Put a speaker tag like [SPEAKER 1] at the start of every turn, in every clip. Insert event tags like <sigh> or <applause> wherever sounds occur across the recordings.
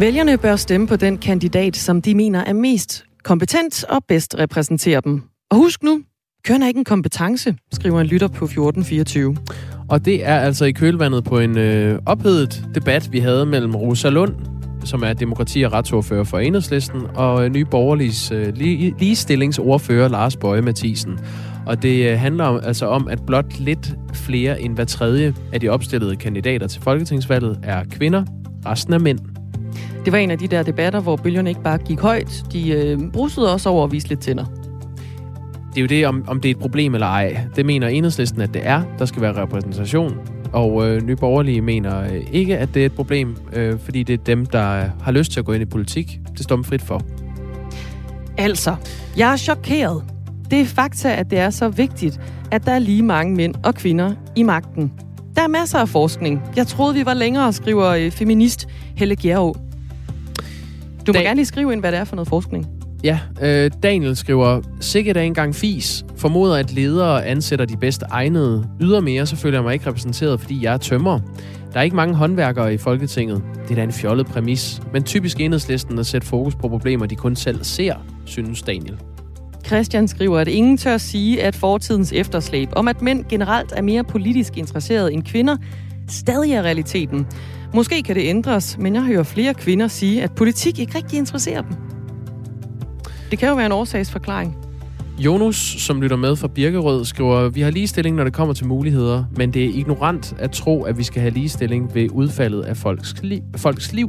[SPEAKER 1] Vælgerne bør stemme på den kandidat, som de mener er mest kompetent og bedst repræsenterer dem. Og husk nu, køn er ikke en kompetence, skriver en lytter på 1424.
[SPEAKER 2] Og det er altså i kølvandet på en øh, ophedet debat, vi havde mellem Rosa Lund, som er demokrati- og retsordfører for Enhedslisten, og øh, Nye Borgerliges øh, ligestillingsordfører Lars Bøje Mathisen. Og det øh, handler om, altså om, at blot lidt flere end hver tredje af de opstillede kandidater til Folketingsvalget er kvinder, resten er mænd.
[SPEAKER 1] Det var en af de der debatter, hvor bølgerne ikke bare gik højt, de øh, brusede også over at vise lidt tænder.
[SPEAKER 2] Det er jo det, om, om det er et problem eller ej. Det mener enhedslisten, at det er. Der skal være repræsentation. Og øh, Nye Borgerlige mener øh, ikke, at det er et problem, øh, fordi det er dem, der har lyst til at gå ind i politik. Det står dem frit for.
[SPEAKER 1] Altså, jeg er chokeret. Det er fakta, at det er så vigtigt, at der er lige mange mænd og kvinder i magten. Der er masser af forskning. Jeg troede, vi var længere, skriver øh, feminist Helle Gjerå. Du må
[SPEAKER 2] Da-
[SPEAKER 1] gerne lige skrive ind, hvad det er for noget forskning.
[SPEAKER 2] Ja, øh, Daniel skriver, sikkert er engang fis. Formoder, at ledere ansætter de bedst egnede. Ydermere, så føler jeg mig ikke repræsenteret, fordi jeg er tømmer. Der er ikke mange håndværkere i Folketinget. Det er da en fjollet præmis. Men typisk enhedslisten at sætte fokus på problemer, de kun selv ser, synes Daniel.
[SPEAKER 1] Christian skriver, at ingen tør sige, at fortidens efterslæb om, at mænd generelt er mere politisk interesserede end kvinder, stadig er realiteten. Måske kan det ændres, men jeg hører flere kvinder sige, at politik ikke rigtig interesserer dem. Det kan jo være en årsagsforklaring.
[SPEAKER 2] Jonus, som lytter med fra Birkerød, skriver, vi har ligestilling, når det kommer til muligheder, men det er ignorant at tro, at vi skal have ligestilling ved udfaldet af folks, li- folks liv.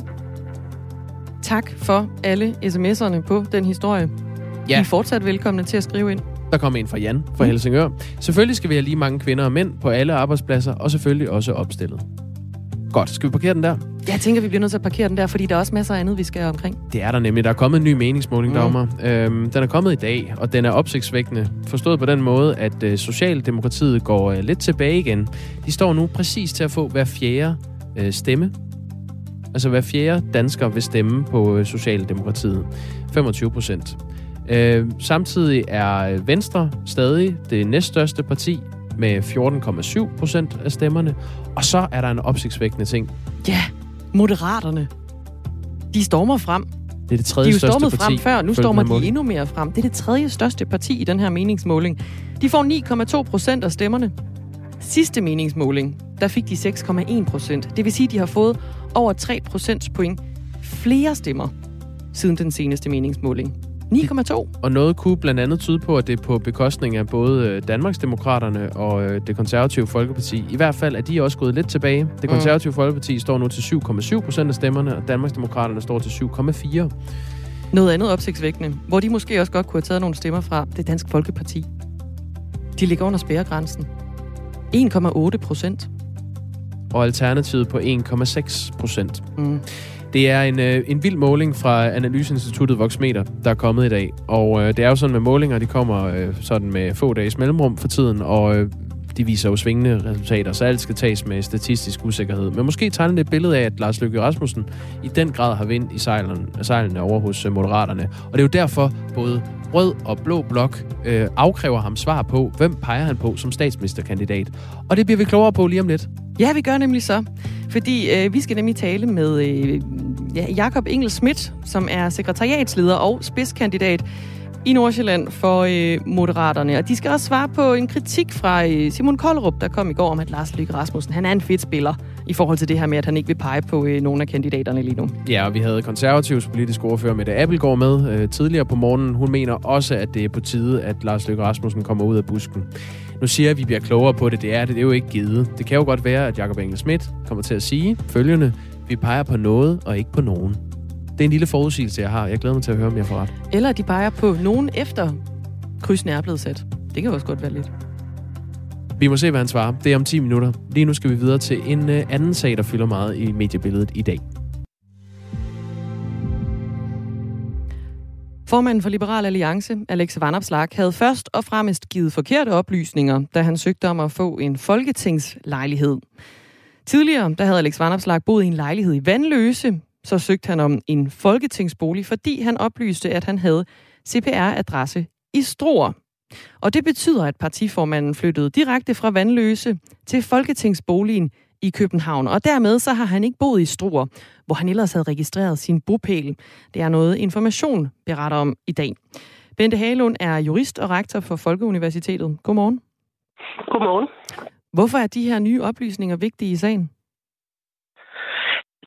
[SPEAKER 1] Tak for alle sms'erne på den historie. Ja. I er fortsat velkomne til at skrive ind.
[SPEAKER 2] Der kommer en fra Jan fra Helsingør. Selvfølgelig skal vi have lige mange kvinder og mænd på alle arbejdspladser, og selvfølgelig også opstillet. Godt, skal vi parkere den der?
[SPEAKER 1] Jeg tænker, vi bliver nødt til at parkere den der, fordi der er også masser af andet, vi skal omkring.
[SPEAKER 2] Det er der nemlig. Der er kommet en ny meningsmåling,
[SPEAKER 1] Mm.
[SPEAKER 2] Dagmar. Øhm, den er kommet i dag, og den er opsigtsvækkende. Forstået på den måde, at øh, Socialdemokratiet går øh, lidt tilbage igen. De står nu præcis til at få hver fjerde øh, stemme. Altså hver fjerde dansker vil stemme på øh, Socialdemokratiet. 25 procent. Øh, samtidig er Venstre stadig det næststørste parti med 14,7 procent af stemmerne. Og så er der en opsigtsvækkende ting.
[SPEAKER 1] Ja, moderaterne. De stormer frem.
[SPEAKER 2] Det er det
[SPEAKER 1] De
[SPEAKER 2] tredje
[SPEAKER 1] er jo stormet
[SPEAKER 2] parti.
[SPEAKER 1] frem før, nu stormer de endnu mere frem. Det er det tredje største parti i den her meningsmåling. De får 9,2 procent af stemmerne. Sidste meningsmåling, der fik de 6,1 procent. Det vil sige, at de har fået over 3 procents point flere stemmer siden den seneste meningsmåling. 9,2.
[SPEAKER 2] Og noget kunne blandt andet tyde på, at det er på bekostning af både øh, Danmarksdemokraterne og øh, det konservative Folkeparti. I hvert fald er de også gået lidt tilbage. Det konservative Folkeparti står nu til 7,7 procent af stemmerne, og Danmarksdemokraterne står til 7,4.
[SPEAKER 1] Noget andet opsigtsvækkende, hvor de måske også godt kunne have taget nogle stemmer fra det Dansk Folkeparti. De ligger under spærregrænsen. 1,8 procent.
[SPEAKER 2] Og Alternativet på 1,6 procent.
[SPEAKER 1] Mm.
[SPEAKER 2] Det er en, øh, en vild måling fra Analyseinstituttet Voxmeter, der er kommet i dag. Og øh, det er jo sådan med målinger, de kommer øh, sådan med få dages mellemrum for tiden, og øh, de viser jo svingende resultater, så alt skal tages med statistisk usikkerhed. Men måske tegner det et billede af, at Lars Løkke Rasmussen i den grad har vind i sejlene, sejlene over hos øh, Moderaterne. Og det er jo derfor, både rød og blå blok øh, afkræver ham svar på, hvem peger han på som statsministerkandidat. Og det bliver vi klogere på lige om lidt.
[SPEAKER 1] Ja, vi gør nemlig så. Fordi øh, vi skal nemlig tale med øh, ja, Jakob Engel Schmidt, som er sekretariatsleder og spidskandidat i Nordsjælland for øh, Moderaterne. Og de skal også svare på en kritik fra øh, Simon Koldrup, der kom i går om, at Lars Løkke Rasmussen han er en fedt spiller i forhold til det her med, at han ikke vil pege på øh, nogle af kandidaterne lige nu.
[SPEAKER 2] Ja, og vi havde konservativs politisk ordfører Mette Appelgaard med øh, tidligere på morgenen. Hun mener også, at det er på tide, at Lars Løkke Rasmussen kommer ud af busken. Nu siger jeg, at vi bliver klogere på det. Det er det, det er jo ikke givet. Det kan jo godt være, at Jakob Engel Schmidt kommer til at sige følgende. Vi peger på noget og ikke på nogen. Det er en lille forudsigelse, jeg har. Jeg glæder mig til at høre, om jeg får ret.
[SPEAKER 1] Eller de peger på nogen efter krydsene er blevet sat. Det kan også godt være lidt.
[SPEAKER 2] Vi må se, hvad han svarer. Det er om 10 minutter. Lige nu skal vi videre til en øh, anden sag, der fylder meget i mediebilledet i dag.
[SPEAKER 1] Formanden for Liberal Alliance, Alex Vanopslag, havde først og fremmest givet forkerte oplysninger, da han søgte om at få en folketingslejlighed. Tidligere der havde Alex Vanopslag boet i en lejlighed i Vandløse. Så søgte han om en folketingsbolig, fordi han oplyste, at han havde CPR-adresse i Struer. Og det betyder, at partiformanden flyttede direkte fra Vandløse til folketingsboligen i København. Og dermed så har han ikke boet i Struer, hvor han ellers havde registreret sin bopæl. Det er noget information beretter om i dag. Bente Halund er jurist og rektor for Folkeuniversitetet. Godmorgen.
[SPEAKER 3] Godmorgen.
[SPEAKER 1] Hvorfor er de her nye oplysninger vigtige i sagen?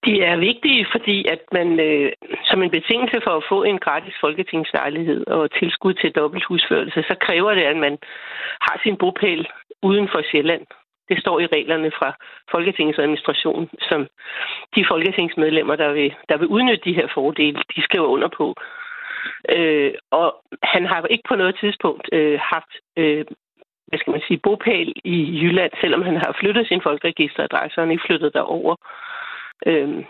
[SPEAKER 3] De er vigtige, fordi at man øh, som en betingelse for at få en gratis folketingslejlighed og tilskud til dobbelthusførelse, så kræver det, at man har sin bopæl uden for Sjælland. Det står i reglerne fra Folketingets administration, som de folketingsmedlemmer, der vil, der vil udnytte de her fordele, de skriver under på. Øh, og han har ikke på noget tidspunkt øh, haft øh, hvad skal man sige, bopæl i Jylland, selvom han har flyttet sin folkeregisteradresse, og han ikke flyttet derover. Øh,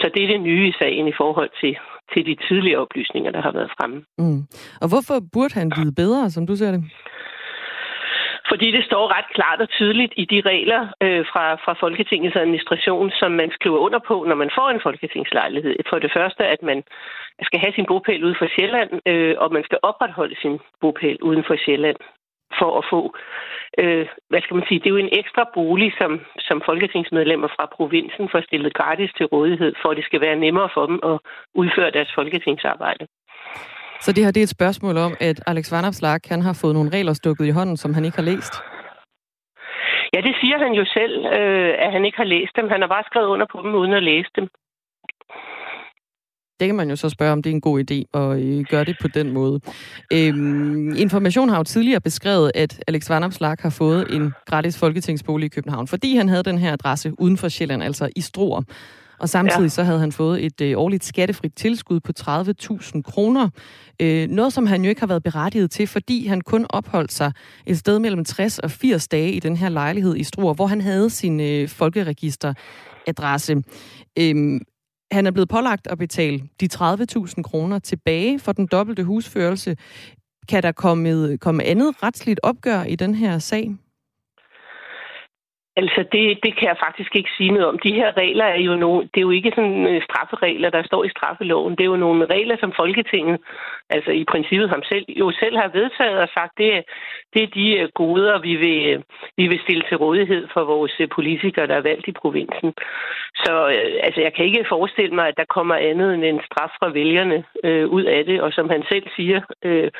[SPEAKER 3] så det er det nye i sagen i forhold til, til de tidligere oplysninger, der har været fremme.
[SPEAKER 1] Mm. Og hvorfor burde han vide bedre, som du ser det?
[SPEAKER 3] Fordi det står ret klart og tydeligt i de regler øh, fra, fra Folketingets administration, som man skriver under på, når man får en folketingslejlighed. For det første, at man skal have sin bopæl uden for Sjælland, øh, og man skal opretholde sin bopæl uden for Sjælland for at få, øh, hvad skal man sige, det er jo en ekstra bolig, som, som folketingsmedlemmer fra provinsen får stillet gratis til rådighed, for at det skal være nemmere for dem at udføre deres folketingsarbejde.
[SPEAKER 1] Så det her det er et spørgsmål om, at Alex Vanopslagh, han har fået nogle regler stukket i hånden, som han ikke har læst?
[SPEAKER 3] Ja, det siger han jo selv, øh, at han ikke har læst dem. Han har bare skrevet under på dem, uden at læse dem.
[SPEAKER 1] Det kan man jo så spørge, om det er en god idé at øh, gøre det på den måde. Øhm, Information har jo tidligere beskrevet, at Alex Vanopslagh har fået en gratis folketingsbolig i København, fordi han havde den her adresse uden for Sjælland, altså i Struer. Og samtidig ja. så havde han fået et øh, årligt skattefrit tilskud på 30.000 kroner. Øh, noget, som han jo ikke har været berettiget til, fordi han kun opholdt sig et sted mellem 60 og 80 dage i den her lejlighed i Struer, hvor han havde sin øh, folkeregisteradresse. Øh, han er blevet pålagt at betale de 30.000 kroner tilbage for den dobbelte husførelse. Kan der komme, komme andet retsligt opgør i den her sag?
[SPEAKER 3] Altså, det, det kan jeg faktisk ikke sige noget om. De her regler er jo nogle, det er jo ikke sådan øh, strafferegler, der står i straffeloven. Det er jo nogle regler, som Folketinget, altså i princippet ham selv, jo selv har vedtaget og sagt, det det er de øh, goder, vi vil, øh, vi vil stille til rådighed for vores øh, politikere, der er valgt i provinsen. Så altså, jeg kan ikke forestille mig, at der kommer andet end en straf fra vælgerne øh, ud af det. Og som han selv siger, øh,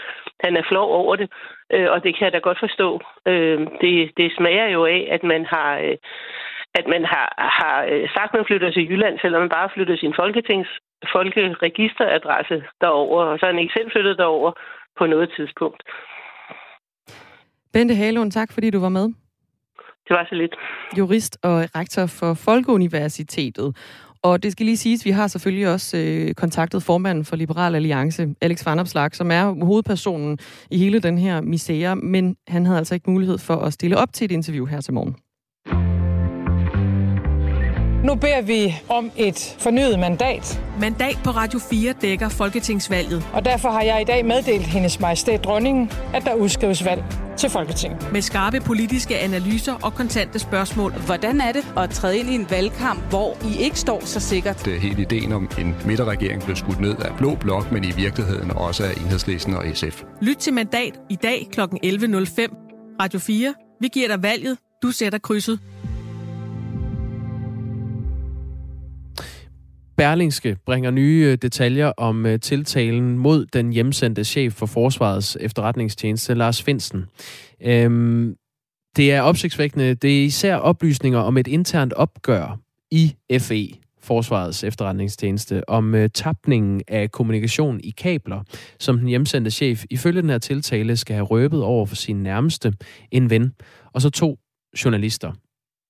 [SPEAKER 3] han er flov over det. Øh, og det kan jeg da godt forstå. Øh, det, det smager jo af, at man har, øh, at man har, har sagt, at man flytter til Jylland, selvom man bare flytter sin folketings folkeregisteradresse derover, og så er han ikke selv flyttet derover på noget tidspunkt.
[SPEAKER 1] Bente Halund, tak fordi du var med.
[SPEAKER 3] Det var så lidt.
[SPEAKER 1] Jurist og rektor for Folkeuniversitetet. Og det skal lige siges, vi har selvfølgelig også øh, kontaktet formanden for Liberal Alliance, Alex Vanopslag, som er hovedpersonen i hele den her misære, men han havde altså ikke mulighed for at stille op til et interview her til morgen.
[SPEAKER 4] Nu beder vi om et fornyet mandat.
[SPEAKER 5] Mandat på Radio 4 dækker Folketingsvalget.
[SPEAKER 4] Og derfor har jeg i dag meddelt hendes majestæt dronningen, at der udskrives valg til Folketinget.
[SPEAKER 5] Med skarpe politiske analyser og kontante spørgsmål.
[SPEAKER 6] Hvordan er det at træde ind i en valgkamp, hvor I ikke står så sikkert?
[SPEAKER 7] Det er hele ideen om en midterregering blev skudt ned af Blå Blok, men i virkeligheden også af Enhedslisten og SF.
[SPEAKER 5] Lyt til mandat i dag kl. 11.05. Radio 4. Vi giver dig valget. Du sætter krydset.
[SPEAKER 2] Berlingske bringer nye øh, detaljer om øh, tiltalen mod den hjemsendte chef for Forsvarets efterretningstjeneste, Lars Finsen. Øhm, det er opsigtsvækkende. Det er især oplysninger om et internt opgør i FE, Forsvarets efterretningstjeneste, om uh, tapningen af kommunikation i kabler, som den hjemsendte chef ifølge den her tiltale skal have røbet over for sin nærmeste, en ven, og så to journalister.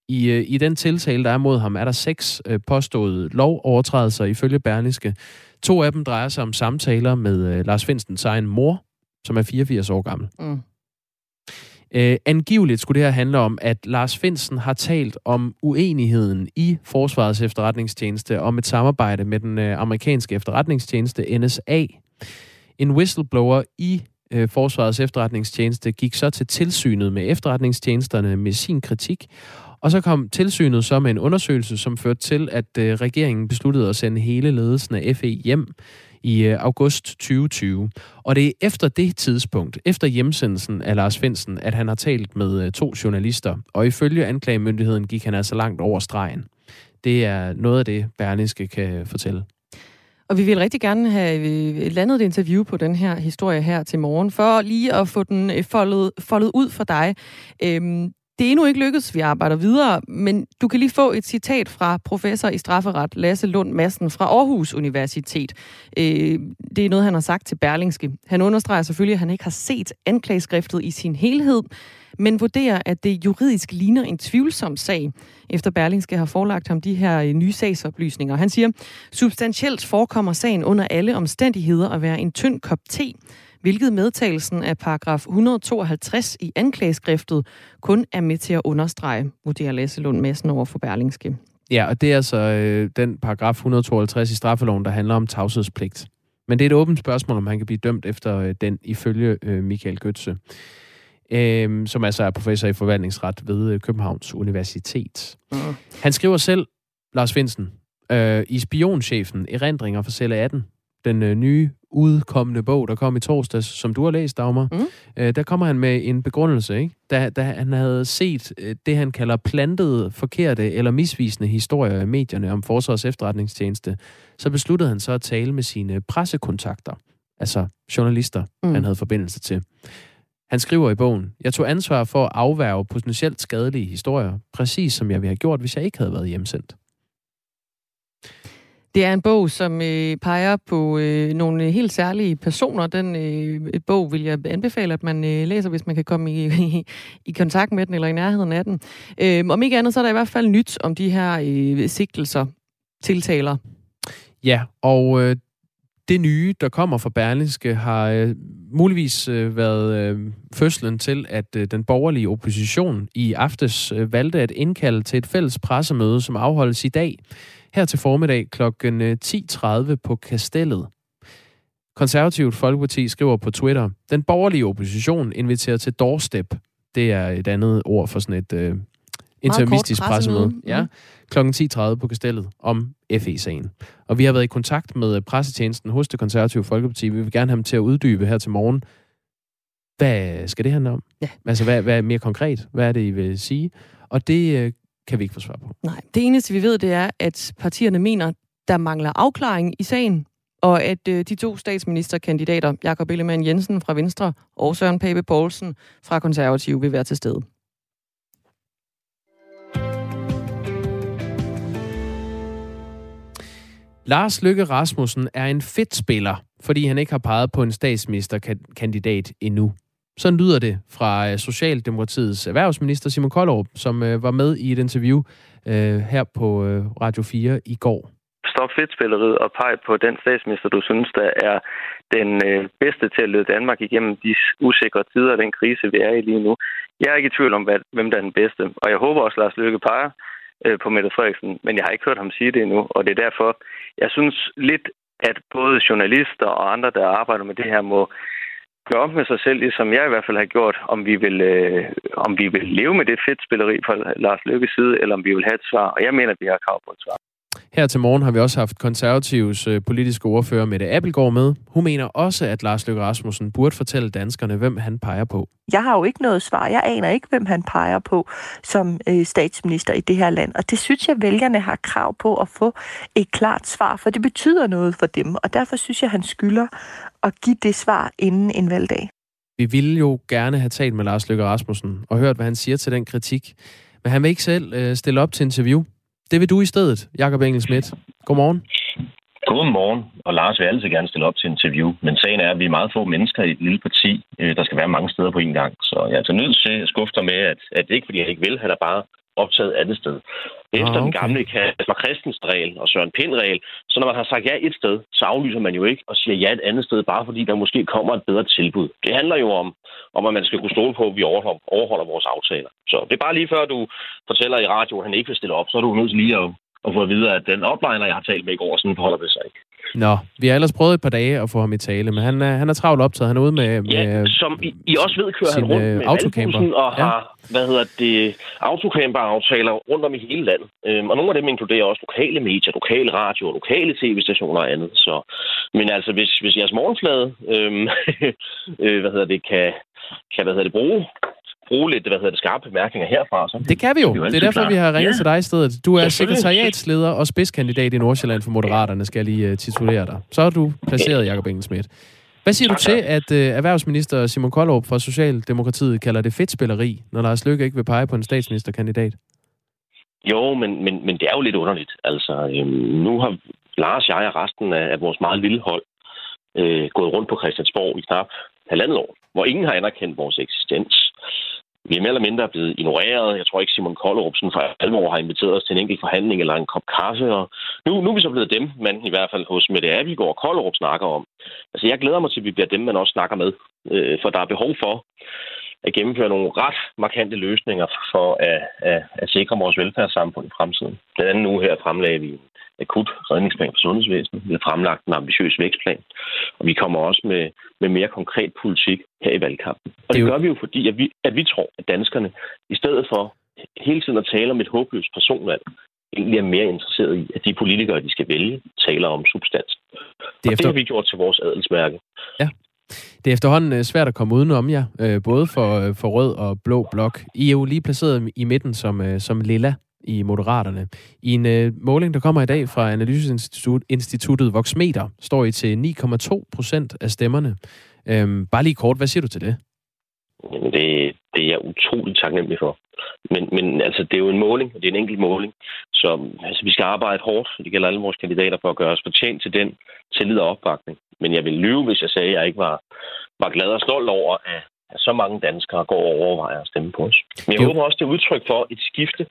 [SPEAKER 2] I, øh, I den tiltale, der er mod ham, er der seks øh, påståede lovovertrædelser ifølge Berlingske. To af dem drejer sig om samtaler med øh, Lars Finstens egen mor, som er 84 år gammel. Mm. Øh, angiveligt skulle det her handle om, at Lars Finsen har talt om uenigheden i Forsvarets efterretningstjeneste om et samarbejde med den øh, amerikanske efterretningstjeneste NSA. En whistleblower i øh, Forsvarets efterretningstjeneste gik så til tilsynet med efterretningstjenesterne med sin kritik, og så kom tilsynet så med en undersøgelse, som førte til, at øh, regeringen besluttede at sende hele ledelsen af FE hjem i øh, august 2020. Og det er efter det tidspunkt, efter hjemsendelsen af Lars Finsen, at han har talt med øh, to journalister. Og ifølge anklagemyndigheden gik han altså langt over stregen. Det er noget af det, Berlingske kan fortælle.
[SPEAKER 1] Og vi vil rigtig gerne have øh, landet et interview på den her historie her til morgen, for lige at få den øh, foldet, foldet ud for dig. Øhm, det er endnu ikke lykkedes, vi arbejder videre, men du kan lige få et citat fra professor i strafferet Lasse Lund Madsen fra Aarhus Universitet. Øh, det er noget, han har sagt til Berlingske. Han understreger selvfølgelig, at han ikke har set anklageskriftet i sin helhed, men vurderer, at det juridisk ligner en tvivlsom sag, efter Berlingske har forelagt ham de her øh, nye sagsoplysninger. Han siger, substantielt forekommer sagen under alle omstændigheder at være en tynd kop te, hvilket medtagelsen af paragraf 152 i anklageskriftet kun er med til at understrege, vurderer Lasse Lund Madsen over for Berlingske.
[SPEAKER 2] Ja, og det er altså øh, den paragraf 152 i straffeloven, der handler om tavshedspligt. Men det er et åbent spørgsmål, om han kan blive dømt efter øh, den ifølge øh, Michael Götze, øh, som altså er professor i forvaltningsret ved øh, Københavns Universitet. Mm. Han skriver selv, Lars Finsen, øh, i Spionchefen, Erindringer for celle 18, den øh, nye udkommende bog, der kom i torsdags, som du har læst, Dagmar, mm. øh, der kommer han med en begrundelse, ikke? Da, da han havde set øh, det, han kalder plantede, forkerte eller misvisende historier i medierne om Forsvars efterretningstjeneste, så besluttede han så at tale med sine pressekontakter, altså journalister, mm. han havde forbindelse til. Han skriver i bogen, jeg tog ansvar for at afværge potentielt skadelige historier, præcis som jeg ville have gjort, hvis jeg ikke havde været hjemsendt.
[SPEAKER 1] Det er en bog, som øh, peger på øh, nogle øh, helt særlige personer. Den øh, øh, bog vil jeg anbefale, at man øh, læser, hvis man kan komme i, i, <laughs> i kontakt med den eller i nærheden af den. Øh, om ikke andet, så er der i hvert fald nyt om de her øh, sigtelser, tiltaler.
[SPEAKER 2] Ja, og øh, det nye, der kommer fra Berlingske, har øh, muligvis øh, været øh, fødslen til, at øh, den borgerlige opposition i aftes øh, valgte at indkalde til et fælles pressemøde, som afholdes i dag her til formiddag kl. 10.30 på Kastellet. Konservativt Folkeparti skriver på Twitter, den borgerlige opposition inviterer til doorstep. Det er et andet ord for sådan et øh, intermistisk pressemøde. Ja, mm. kl. 10.30 på Kastellet om FE-sagen. Og vi har været i kontakt med pressetjenesten hos det konservative Folkeparti. Vi vil gerne have dem til at uddybe her til morgen. Hvad skal det handle om? Ja. Altså, hvad, hvad er mere konkret? Hvad er det, I vil sige? Og det øh, kan vi ikke få svar på.
[SPEAKER 1] Nej, det eneste vi ved, det er, at partierne mener, der mangler afklaring i sagen, og at øh, de to statsministerkandidater, Jakob Ellemann Jensen fra Venstre og Søren Pape Poulsen fra Konservative, vil være til stede.
[SPEAKER 2] Lars Lykke Rasmussen er en fedt spiller, fordi han ikke har peget på en statsministerkandidat endnu. Sådan lyder det fra øh, Socialdemokratiets erhvervsminister Simon Koldrup, som øh, var med i et interview øh, her på Radio 4 i går.
[SPEAKER 8] Stop fedtspilleriet og peg på den statsminister, du synes, der er den bedste til at lede Danmark igennem de usikre tider og den krise, vi er i lige nu. Jeg er ikke i tvivl om, hvad, hvem der er den bedste, og jeg håber også, at Lars Løkke peger på Mette Frederiksen, men jeg har ikke hørt ham sige det endnu, og det er derfor, jeg synes lidt, at både journalister og andre, der arbejder med det her, må gøre op med sig selv, ligesom jeg i hvert fald har gjort, om vi vil, øh, om vi vil leve med det fedtspilleri fra Lars Lykkes side, eller om vi vil have et svar. Og jeg mener, at vi har krav på et svar.
[SPEAKER 2] Her til morgen har vi også haft konservativs øh, politiske ordfører Mette Appelgaard med. Hun mener også, at Lars Løkke Rasmussen burde fortælle danskerne, hvem han peger på.
[SPEAKER 9] Jeg har jo ikke noget svar. Jeg aner ikke, hvem han peger på som øh, statsminister i det her land. Og det synes jeg, vælgerne har krav på at få et klart svar, for det betyder noget for dem. Og derfor synes jeg, han skylder at give det svar inden en valgdag.
[SPEAKER 2] Vi ville jo gerne have talt med Lars Løkke Rasmussen og hørt, hvad han siger til den kritik. Men han vil ikke selv øh, stille op til interview. Det vil du i stedet, Jakob Engel Schmidt. Godmorgen.
[SPEAKER 10] Godmorgen, og Lars vil altid gerne stille op til interview, men sagen er, at vi er meget få mennesker i et lille parti, øh, der skal være mange steder på en gang. Så jeg er altså nødt til at skuffe dig med, at, at det ikke fordi jeg ikke vil have dig bare optaget andet sted. Efter ah, okay. den gamle Kasper Christensen regel og Søren Pind regel, så når man har sagt ja et sted, så aflyser man jo ikke og siger ja et andet sted, bare fordi der måske kommer et bedre tilbud. Det handler jo om, om at man skal kunne stole på, at vi overholder, overholder vores aftaler. Så det er bare lige før du fortæller i radio, at han ikke vil stille op, så er du nødt til lige at, at få at vide, at den opliner, jeg har talt med i går, sådan forholder det sig ikke.
[SPEAKER 2] Nå, vi har ellers prøvet et par dage at få ham i tale, men han er, han er travlt optaget. Han er ude med... med
[SPEAKER 10] ja, som I, I også ved, kører han rundt
[SPEAKER 2] øh,
[SPEAKER 10] med
[SPEAKER 2] autocamper.
[SPEAKER 10] og
[SPEAKER 2] Ja.
[SPEAKER 10] har, hvad hedder det, autocamper-aftaler rundt om i hele landet. Øhm, og nogle af dem inkluderer også lokale medier, lokale radio, lokale tv-stationer og andet. Så, men altså, hvis, hvis jeres morgenflade, øhm, <laughs> øh, hvad hedder det, kan, kan hvad hedder det, bruge, bruge lidt, hvad hedder det, skarpe bemærkninger herfra, så
[SPEAKER 2] Det kan vi jo.
[SPEAKER 10] er
[SPEAKER 2] Det er derfor,
[SPEAKER 10] klar.
[SPEAKER 2] vi har ringet
[SPEAKER 10] Ja.
[SPEAKER 2] til dig i stedet. Du er sekretariatsleder og spidskandidat i Nordsjælland for Moderaterne, skal jeg lige uh, titulere dig. Så er du placeret, Jacob Engelsmidt. Hvad siger du
[SPEAKER 10] Tak,
[SPEAKER 2] til, at uh, erhvervsminister Simon Koldrup fra Socialdemokratiet kalder det fedtspilleri, når Lars Løkke ikke vil pege på en statsministerkandidat?
[SPEAKER 10] Jo, men, men, men det er jo lidt underligt. Altså, øhm, nu har Lars, jeg og resten af, af vores meget lille hold øh, gået rundt på Christiansborg i knap halvandet år, hvor ingen har anerkendt vores eksistens. Vi er mere eller mindre blevet ignoreret. Jeg tror ikke, Simon Kollerup sådan for alvor har inviteret os til en enkelt forhandling eller en kop kaffe. Og nu, nu er vi så blevet dem, man i hvert fald hos Mette Abelgaard og Kollerup snakker om. Altså, jeg glæder mig til, at vi bliver dem, man også snakker med. Øh, for der er behov for at gennemføre nogle ret markante løsninger for at, at, at sikre vores velfærdssamfund i fremtiden. Blandt andet nu her fremlagde vi en akut redningsplan for sundhedsvæsenet. Vi har fremlagt en ambitiøs vækstplan, og vi kommer også med, med mere konkret politik her i valgkampen. Og det,
[SPEAKER 2] Det
[SPEAKER 10] gør vi jo, fordi at vi, at vi tror, at danskerne, i stedet for hele tiden at tale om et håbløst personvalg, egentlig er mere interesseret i, at de politikere, de skal vælge, taler om substans.
[SPEAKER 2] Det
[SPEAKER 10] Og
[SPEAKER 2] er,
[SPEAKER 10] det
[SPEAKER 2] efter,
[SPEAKER 10] har vi gjort til vores adelsmærke
[SPEAKER 2] det er efterhånden øh, svært at komme udenom jer, ja. både for, øh, for rød og blå blok. I er jo lige placeret i midten som, som lilla i Moderaterne. I en øh, måling, der kommer i dag fra Analyseinstituttet Voxmeter, står I til 9,2 procent af stemmerne. Øhm, bare lige kort, hvad siger du til det?
[SPEAKER 10] Jamen, det, det er jeg utrolig taknemmelig for. Men, men altså, det er jo en måling, og det er en enkelt måling. Så altså, vi skal arbejde hårdt, det gælder alle vores kandidater, for at gøre os fortjent til den tillid og opbakning. Men jeg vil lyve, hvis jeg sagde, at jeg ikke var, var glad og stolt over, at, at så mange danskere går og overvejer at stemme på os. Men jeg
[SPEAKER 2] Jo.
[SPEAKER 10] håber også, det er udtryk for et skifte,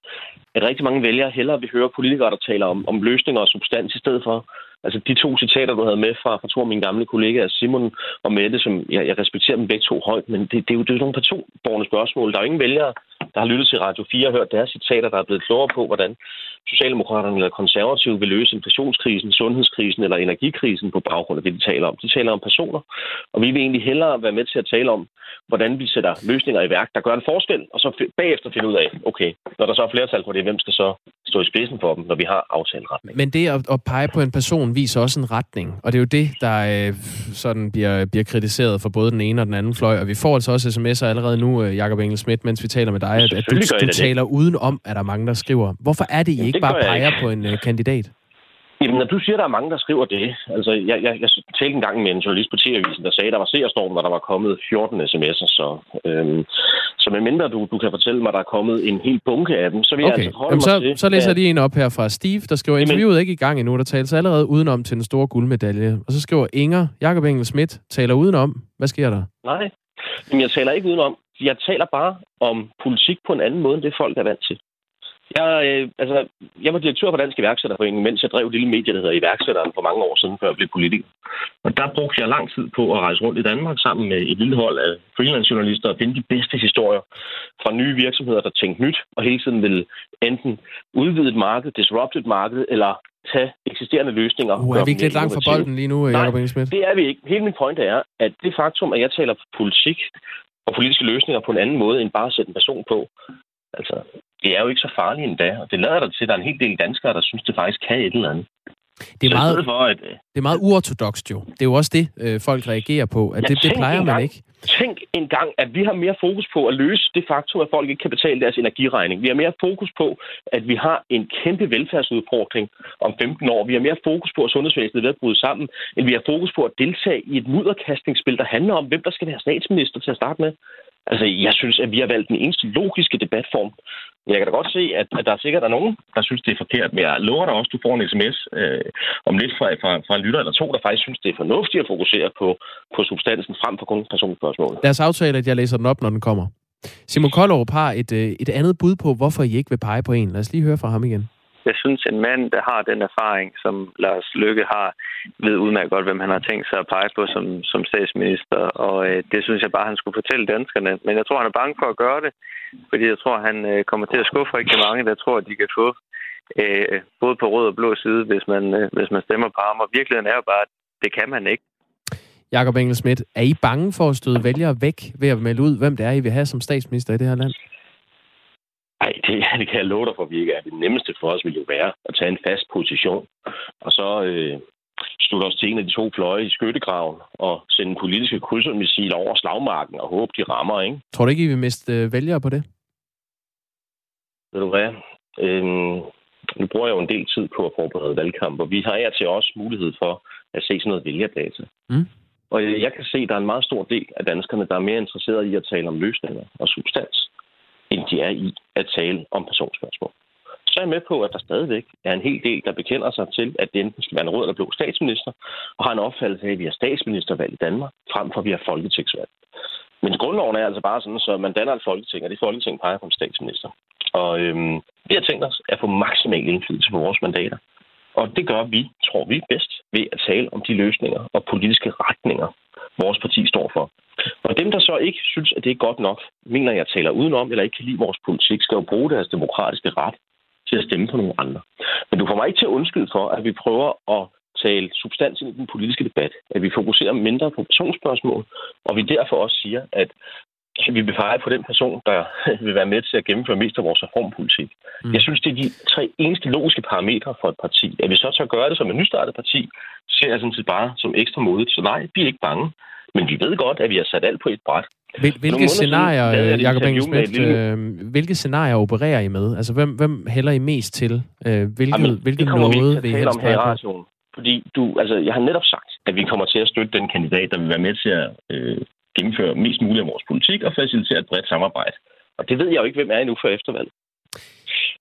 [SPEAKER 10] at rigtig mange vælgere hellere vil høre politikere, der taler om, om løsninger og substans, i stedet for Altså de to citater, du havde med fra, fra to af mine gamle kollegaer, Simon og Mette, som jeg, jeg respekterer dem begge to højt, men det, det, er jo, det er jo nogle personborgerne spørgsmål. Der er jo ingen vælgere, der har lyttet til Radio 4 og hørt deres citater, der er blevet klogere på, hvordan Socialdemokraterne eller konservative vil løse inflationskrisen, sundhedskrisen eller energikrisen på baggrund af det, de taler om. De taler om personer, og vi vil egentlig hellere være med til at tale om, hvordan vi sætter løsninger i værk, der gør en forskel, og så bagefter finde ud af, okay, når der så er flertal på det, hvem skal så stå i spidsen for dem, når vi har aftaleret
[SPEAKER 2] Men det at, at pege på en person viser også en retning, og det er jo det, der øh, sådan bliver, bliver kritiseret for både den ene og den anden fløj. Og vi får altså også sms'er allerede nu, øh, Jakob Engel Schmidt, mens vi taler med dig, at, at du, du
[SPEAKER 10] det.
[SPEAKER 2] taler udenom, at der er mange, der skriver. Hvorfor er det, I
[SPEAKER 10] Jamen,
[SPEAKER 2] ikke bare
[SPEAKER 10] jeg
[SPEAKER 2] peger
[SPEAKER 10] ikke.
[SPEAKER 2] på en øh, kandidat?
[SPEAKER 10] Jamen, når du siger, at der er mange, der skriver det, altså, jeg, jeg, jeg talte en gang med en journalist på TV-avisen, der sagde, at der var seerstorm, når der var kommet 14 sms'er, så, øhm, så medmindre du, du kan fortælle mig, at der er kommet en hel bunke af dem, så vil jeg
[SPEAKER 2] Okay,
[SPEAKER 10] altså forholde
[SPEAKER 2] Jamen,
[SPEAKER 10] mig
[SPEAKER 2] så,
[SPEAKER 10] til,
[SPEAKER 2] så læser jeg lige en op her fra Steve, der skriver, interviewet er ikke i gang endnu, der taler sig allerede udenom til den store guldmedalje. Og så skriver Inger, Jakob Engel Schmidt, taler udenom. Hvad sker der?
[SPEAKER 10] Nej, men jeg taler ikke udenom. Jeg taler bare om politik på en anden måde, end det folk er vant til. Jeg, øh, altså, jeg var direktør for Dansk Iværksætterforening, mens jeg drev et lille medie, der hedder Iværksætteren for mange år siden, før jeg blev politiker. Og der brugte jeg lang tid på at rejse rundt i Danmark sammen med et lille hold af freelance-journalister og finde de bedste historier fra nye virksomheder, der tænkte nyt og hele tiden ville enten udvide et marked, disrupte et marked, eller tage eksisterende løsninger.
[SPEAKER 2] Uh, er vi ikke lidt langt fra bolden lige nu,
[SPEAKER 10] Nej,
[SPEAKER 2] Jacob Schmidt?
[SPEAKER 10] det er vi ikke. Hele min pointe er, at det faktum, at jeg taler politik og politiske løsninger på en anden måde, end bare at sætte en person på, altså, det er jo ikke så farligt endda. Og det lader der til, at der er en hel del danskere, der synes, det faktisk kan et eller andet.
[SPEAKER 2] Det er meget,
[SPEAKER 10] for, at, øh,
[SPEAKER 2] det er meget uortodokst jo. Det er jo også det, øh, folk reagerer på. At
[SPEAKER 10] Ja,
[SPEAKER 2] det, det plejer man
[SPEAKER 10] engang.
[SPEAKER 2] ikke.
[SPEAKER 10] Tænk engang, at vi har mere fokus på at løse det faktum, at folk ikke kan betale deres energiregning. Vi har mere fokus på, at vi har en kæmpe velfærdsudfordring om 15 år. Vi har mere fokus på, at sundhedsvæsenet er ved at bryde sammen, end vi har fokus på at deltage i et mudderkastningsspil, der handler om, hvem der skal være statsminister til at starte med. Altså, jeg synes, at vi har valgt den eneste logiske debatform. Jeg kan da godt se, at, at der er sikkert er nogen, der synes, det er forkert, men jeg lover dig også, at du får en sms øh, om lidt fra, fra, fra en lytter eller to, der faktisk synes, det er fornuftigt at fokusere på, på substansen frem for kun personspørgsmål.
[SPEAKER 2] Lad os aftale, at jeg læser den op, når den kommer. Simon Koldrup har et, øh, et andet bud på, hvorfor I ikke vil pege på en. Lad os lige høre fra ham igen.
[SPEAKER 8] Jeg synes, en mand, der har den erfaring, som Lars Lykke har, ved udmærket godt, hvem han har tænkt sig at pege på som, som statsminister. Og øh, det synes jeg bare, han skulle fortælle danskerne. Men jeg tror, han er bange for at gøre det, fordi jeg tror, han øh, kommer til at skuffe rigtig mange, der tror, at de kan få øh, både på rød og blå side, hvis man, øh, hvis man stemmer på ham. Og virkeligheden er jo bare, at det kan man ikke.
[SPEAKER 2] Jakob Engelsmidt, er I bange for at støde vælgere væk ved at melde ud, hvem det er, I vil have som statsminister i det her land?
[SPEAKER 10] Nej, det, <laughs> det kan jeg love dig for, at vi ikke er. Det nemmeste for os vil jo være at tage en fast position, og så øh, slutte os til en af de to fløje i skyttegraven og sende politiske krydsermissiler over slagmarken og håbe, de rammer, ikke?
[SPEAKER 2] Tror du ikke, I vil miste øh, vælgere på det?
[SPEAKER 10] Ved du hvad? Øhm, nu bruger jeg jo en del tid på at forberede valgkamp, og vi har her til også mulighed for at se sådan noget vælgerdata.
[SPEAKER 2] Mm.
[SPEAKER 10] Og jeg kan se, at der er en meget stor del af danskerne, der er mere interesseret i at tale om løsninger og substans, end de er i at tale om personspørgsmål. Så er jeg med på, at der stadigvæk er en hel del, der bekender sig til, at det enten skal være en rød eller blå statsminister, og har en opfattelse af, at vi har statsministervalg i Danmark, frem for at vi har folketingsvalg. Men grundloven er altså bare sådan, så man danner et folketing, og det folketing peger på en statsminister. Og øhm, vi har tænkt os at få maksimal indflydelse på vores mandater. Og det gør vi, tror vi, bedst ved at tale om de løsninger og politiske retninger, vores parti står for. Og dem, der så ikke synes, at det er godt nok, mener jeg taler udenom, eller ikke kan lide vores politik, skal jo bruge deres demokratiske ret til at stemme på nogle andre. Men du får mig ikke til at undskylde for, at vi prøver at tale substans ind i den politiske debat, at vi fokuserer mindre på personspørgsmål, og vi derfor også siger, at vi vil pege på den person, der <laughs> vil være med til at gennemføre mest af vores reformpolitik. Mm. Jeg synes, det er de tre eneste logiske parametre for et parti. At vi så tør gøre det som et nystartet parti, ser jeg sådan set bare som ekstra modigt. Så nej, vi er ikke bange. Men vi ved godt, at vi har sat alt på et bræt.
[SPEAKER 2] Hvil, hvilke scenarier, Jacob Engelsmidt, øh, hvilke scenarier opererer I med? Altså, hvem, hvem hælder I mest til? Øh, hvilket
[SPEAKER 10] Jamen,
[SPEAKER 2] hvilket noget
[SPEAKER 10] vi
[SPEAKER 2] vil I helst
[SPEAKER 10] om her i radioen. Fordi du, altså, jeg har netop sagt, at vi kommer til at støtte den kandidat, der vil være med til at øh, gennemføre mest muligt af vores politik og facilitere et bredt samarbejde. Og det ved jeg jo ikke, hvem er endnu før eftervalget.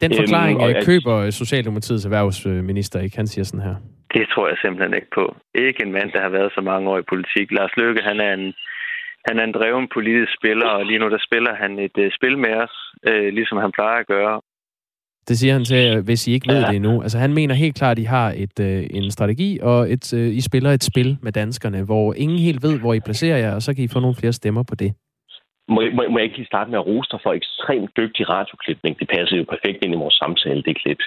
[SPEAKER 2] Den forklaring
[SPEAKER 10] Øhm, at-
[SPEAKER 2] køber Socialdemokratiets erhvervsminister ikke. Han siger sådan her.
[SPEAKER 8] Det tror jeg simpelthen ikke på. Ikke en mand, der har været så mange år i politik. Lars Løkke, han er en, han er en dreven politisk spiller, og lige nu der spiller han et uh, spil med os, uh, ligesom han plejer at gøre.
[SPEAKER 2] Det siger han til, øh, hvis I ikke ved
[SPEAKER 8] Ja.
[SPEAKER 2] det endnu. Altså, han mener helt klart, at I har et, øh, en strategi, og et, øh, I spiller et spil med danskerne, hvor ingen helt ved, hvor I placerer jer, og så kan I få nogle flere stemmer på det.
[SPEAKER 10] Må, må, må jeg ikke lige starte med at rose dig for ekstremt dygtig radioklipning? Det passer jo perfekt ind i vores samtale, det klip.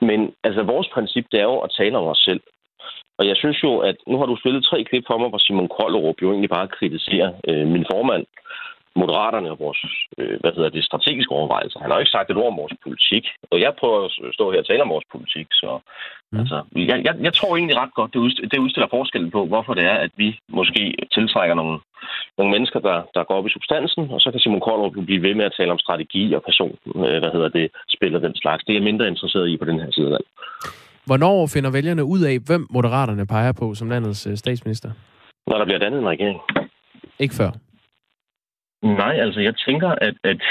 [SPEAKER 10] Men altså, vores princip, det er jo at tale om os selv. Og jeg synes jo, at nu har du spillet tre klip for mig, hvor Simon Kollerup jo egentlig bare kritiserer øh, min formand, Moderaterne og vores, øh, hvad hedder det, strategiske overvejelser. Han har jo ikke sagt et ord om vores politik. Og jeg prøver at stå her og tale om vores politik, så mm. altså, jeg, jeg, jeg tror egentlig ret godt, det, udst- det udstiller forskellen på, hvorfor det er, at vi måske tiltrækker nogle, nogle mennesker, der, der går op i substansen, og så kan Simon Kollerup jo blive ved med at tale om strategi og person, øh, hvad hedder det, spil og den slags. Det er jeg mindre interesseret i på den her side af
[SPEAKER 2] Hvornår finder vælgerne ud af, hvem Moderaterne peger på som landets øh, statsminister?
[SPEAKER 10] Når der bliver dannet en regering.
[SPEAKER 2] Ikke før.
[SPEAKER 10] Nej, altså jeg tænker, at, at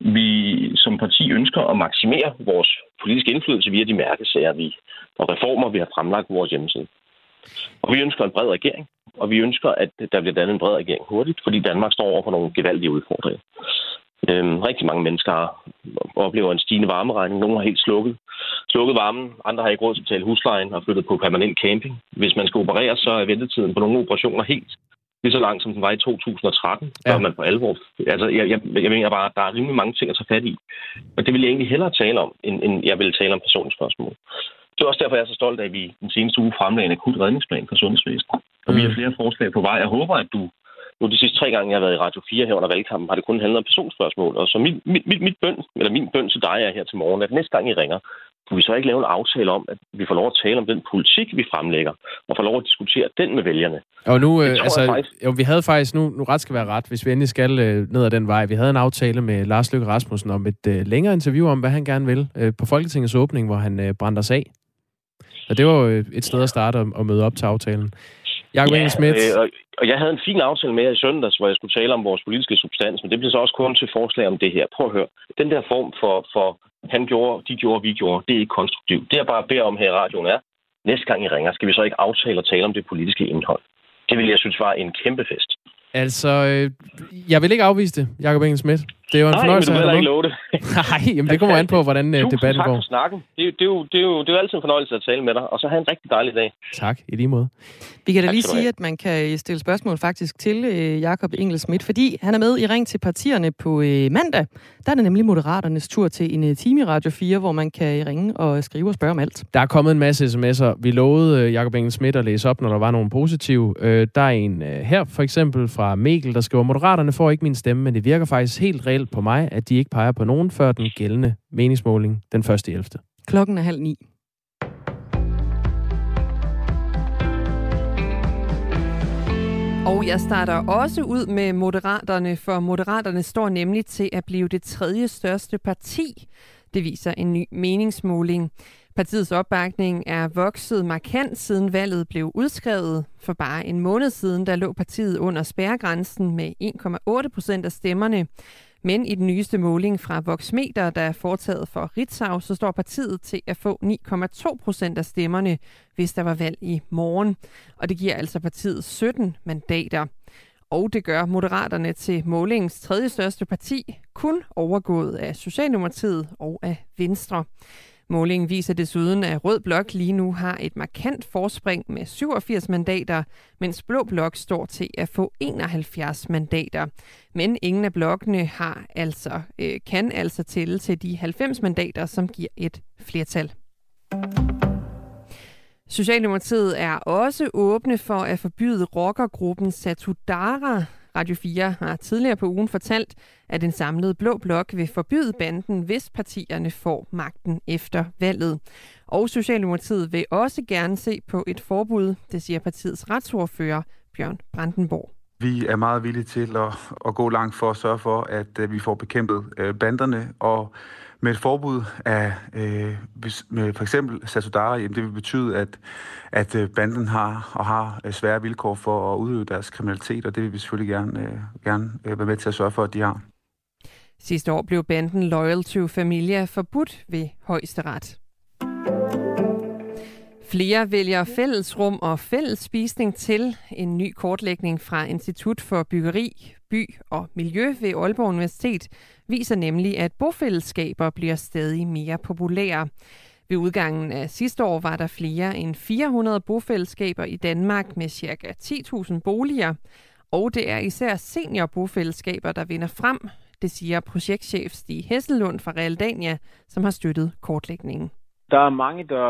[SPEAKER 10] vi som parti ønsker at maksimere vores politiske indflydelse via de mærkesager vi, og reformer, vi har fremlagt på vores hjemmeside. Og vi ønsker en bred regering, og vi ønsker, at der bliver dannet en bred regering hurtigt, fordi Danmark står over for nogle gevaldige udfordringer. Øhm, rigtig mange mennesker oplever en stigende varmeregning. Nogle har helt slukket, slukket varmen. Andre har ikke råd til at betale huslejen og flyttet på permanent camping. Hvis man skal operere, så er ventetiden på nogle operationer helt lige så lang, som den var i 2013, ja. før man på alvor... Altså, jeg, jeg, jeg mener bare, at der er rimelig mange ting at tage fat i. Og det vil jeg egentlig hellere tale om, end, end jeg vil tale om personspørgsmål. Det er også derfor, jeg er så stolt af, at vi den seneste uge fremlagde en akut redningsplan for sundhedsvæsenet. Og vi har flere forslag på vej. Jeg håber, at du... Nu de sidste tre gange, jeg har været i Radio 4 her under valgkampen, har det kun handlet om personspørgsmål. Og så mit, mit, mit, mit bøn, eller min bøn til dig er her til morgen, at næste gang I ringer, kunne vi så ikke lave en aftale om, at vi får lov at tale om den politik, vi fremlægger, og får lov at diskutere den med vælgerne.
[SPEAKER 2] Og nu, øh, altså,
[SPEAKER 10] faktisk.
[SPEAKER 2] jo, vi havde faktisk, nu, nu ret skal være ret, hvis vi endelig skal øh, ned ad den vej. Vi havde en aftale med Lars Løkke Rasmussen om et øh, længere interview om, hvad han gerne vil øh, på Folketingets åbning, hvor han øh, brændte os af. Og det var jo øh, et sted at starte at møde op til aftalen. Jakob ja, Schmidt.
[SPEAKER 10] øh, og, og jeg havde en fin aftale med jer i søndags, hvor jeg skulle tale om vores politiske substans, men det blev så også kun til forslag om det her. Prøv at høre. Den der form for, for han gjorde, de gjorde, vi gjorde, det er ikke konstruktivt. Det jeg bare beder om her i radioen er, næste gang I ringer, skal vi så ikke aftale og tale om det politiske indhold. Det vil jeg synes var en kæmpe fest.
[SPEAKER 2] Altså, øh, jeg vil ikke afvise det, Jakob Engel Schmidt. Det er jo en
[SPEAKER 11] Nej,
[SPEAKER 2] fornøjelse
[SPEAKER 11] men du ikke love det. <laughs>
[SPEAKER 2] Nej, jamen det kommer an på, hvordan øh,
[SPEAKER 11] Tusind
[SPEAKER 2] debatten
[SPEAKER 11] tak
[SPEAKER 2] går.
[SPEAKER 11] for snakken. Det, er jo- det, er jo, det, er jo, det er jo altid en fornøjelse at tale med dig, og så have en rigtig dejlig dag.
[SPEAKER 2] Tak, i lige måde.
[SPEAKER 1] Vi kan da
[SPEAKER 11] Tak
[SPEAKER 1] lige sige, at man kan stille spørgsmål faktisk til øh, Jakob Engel Schmidt, fordi han er med i Ring til partierne på øh, mandag. Der er det nemlig Moderaternes tur til en øh, time i Radio 4, hvor man kan ringe og skrive og spørge om alt.
[SPEAKER 2] Der er kommet en masse sms'er. Vi lovede øh, Jakob Engel Schmidt at læse op, når der var nogle positive. Øh, der er en øh, her, for eksempel fra Mikkel, der skriver, Moderaterne får ikke min stemme, men det virker faktisk helt reelt på mig, at de ikke peger på nogen før den gældende meningsmåling den 1. 11.
[SPEAKER 1] Klokken er halv ni.
[SPEAKER 12] Og jeg starter også ud med Moderaterne, for Moderaterne står nemlig til at blive det tredje største parti. Det viser en ny meningsmåling. Partiets opbakning er vokset markant siden valget blev udskrevet. For bare en måned siden, der lå partiet under spærregrænsen med 1,8 procent af stemmerne. Men i den nyeste måling fra Voxmeter, der er foretaget for Ritzau, så står partiet til at få 9,2 procent af stemmerne, hvis der var valg i morgen. Og det giver altså partiet 17 mandater. Og det gør Moderaterne til målingens tredje største parti, kun overgået af Socialdemokratiet og af Venstre. Målingen viser desuden, at Rød Blok lige nu har et markant forspring med 87 mandater, mens Blå Blok står til at få 71 mandater. Men ingen af blokkene har altså, øh, kan altså tælle til de 90 mandater, som giver et flertal. Socialdemokratiet er også åbne for at forbyde rockergruppen Satudara. Radio 4 har tidligere på ugen fortalt, at en samlet blå blok vil forbyde banden, hvis partierne får magten efter valget. Og Socialdemokratiet vil også gerne se på et forbud, det siger partiets retsordfører Bjørn Brandenborg.
[SPEAKER 13] Vi er meget villige til at, at gå langt for at sørge for, at øh, vi får bekæmpet øh, banderne, og med et forbud af øh, hvis, med for eksempel Sasudara, jamen det vil betyde, at, at øh, banden har og har øh, svære vilkår for at udøve deres kriminalitet, og det vil vi selvfølgelig gerne, øh, gerne øh, være med til at sørge for, at de har.
[SPEAKER 12] Sidste år blev banden Loyal to Familia forbudt ved højesteret. Flere vælger fællesrum og fælles spisning til. En ny kortlægning fra Institut for Byggeri, By og Miljø ved Aalborg Universitet viser nemlig, at bofællesskaber bliver stadig mere populære. Ved udgangen af sidste år var der flere end 400 bofællesskaber i Danmark med ca. 10.000 boliger. Og det er især seniorbofællesskaber, der vinder frem. Det siger projektchef Stig Hesselund fra Realdania, som har støttet kortlægningen.
[SPEAKER 14] Der er mange, der,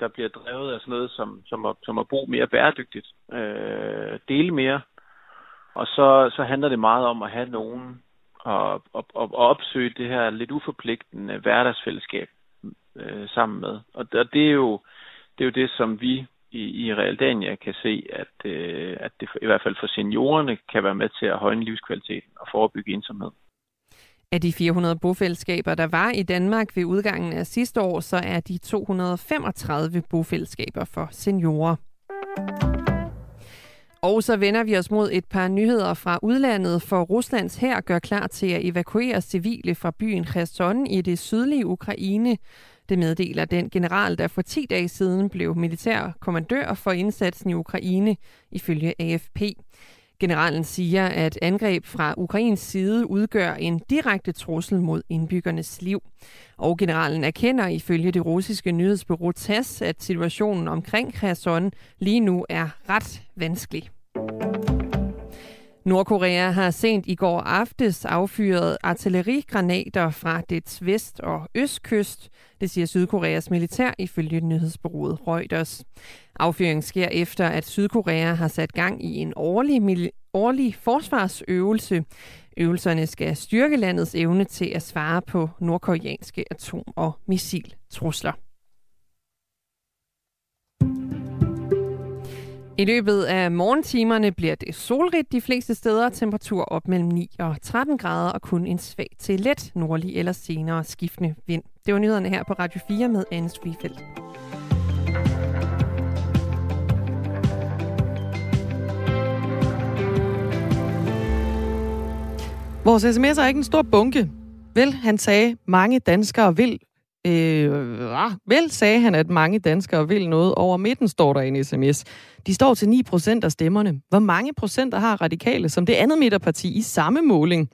[SPEAKER 14] der bliver drevet af sådan noget som, som, at, som at bo mere bæredygtigt, øh, dele mere. Og så, så handler det meget om at have nogen og, og, og opsøge det her lidt uforpligtende hverdagsfællesskab øh, sammen med. Og, og det, er jo, det er jo det, som vi i, i Realdania kan se, at, øh, at det i hvert fald for seniorerne kan være med til at højne livskvaliteten og forebygge ensomhed.
[SPEAKER 12] Af de 400 bofællesskaber, der var i Danmark ved udgangen af sidste år, så er de 235 bofællesskaber for seniorer. Og så vender vi os mod et par nyheder fra udlandet, for Ruslands hær gør klar til at evakuere civile fra byen Kherson i det sydlige Ukraine. Det meddeler den general, der for 10 dage siden blev militær kommandør for indsatsen i Ukraine, ifølge AFP. Generalen siger, at angreb fra Ukrains side udgør en direkte trussel mod indbyggernes liv. Og generalen erkender ifølge det russiske nyhedsbureau TASS, at situationen omkring Kherson lige nu er ret vanskelig. Nordkorea har sent i går aftes affyret artillerigranater fra dets vest- og østkyst. Det siger Sydkoreas militær ifølge nyhedsbureauet Reuters. Affyringen sker efter, at Sydkorea har sat gang i en årlig, årlig forsvarsøvelse. Øvelserne skal styrke landets evne til at svare på nordkoreanske atom- og missiltrusler. I løbet af morgentimerne bliver det solrigt de fleste steder. Temperatur op mellem 9 og 13 grader og kun en svag til let nordlig eller senere skiftende vind. Det var nyhederne her på Radio 4 med Anne Svifeldt.
[SPEAKER 1] Vores sms'er er ikke en stor bunke. Vel, han sagde, mange danskere vil... Øh, ah, vel, sagde han, at mange danskere vil noget over midten, står der i en sms. De står til 9 procent af stemmerne. Hvor mange procenter har radikale som det andet midterparti i samme måling?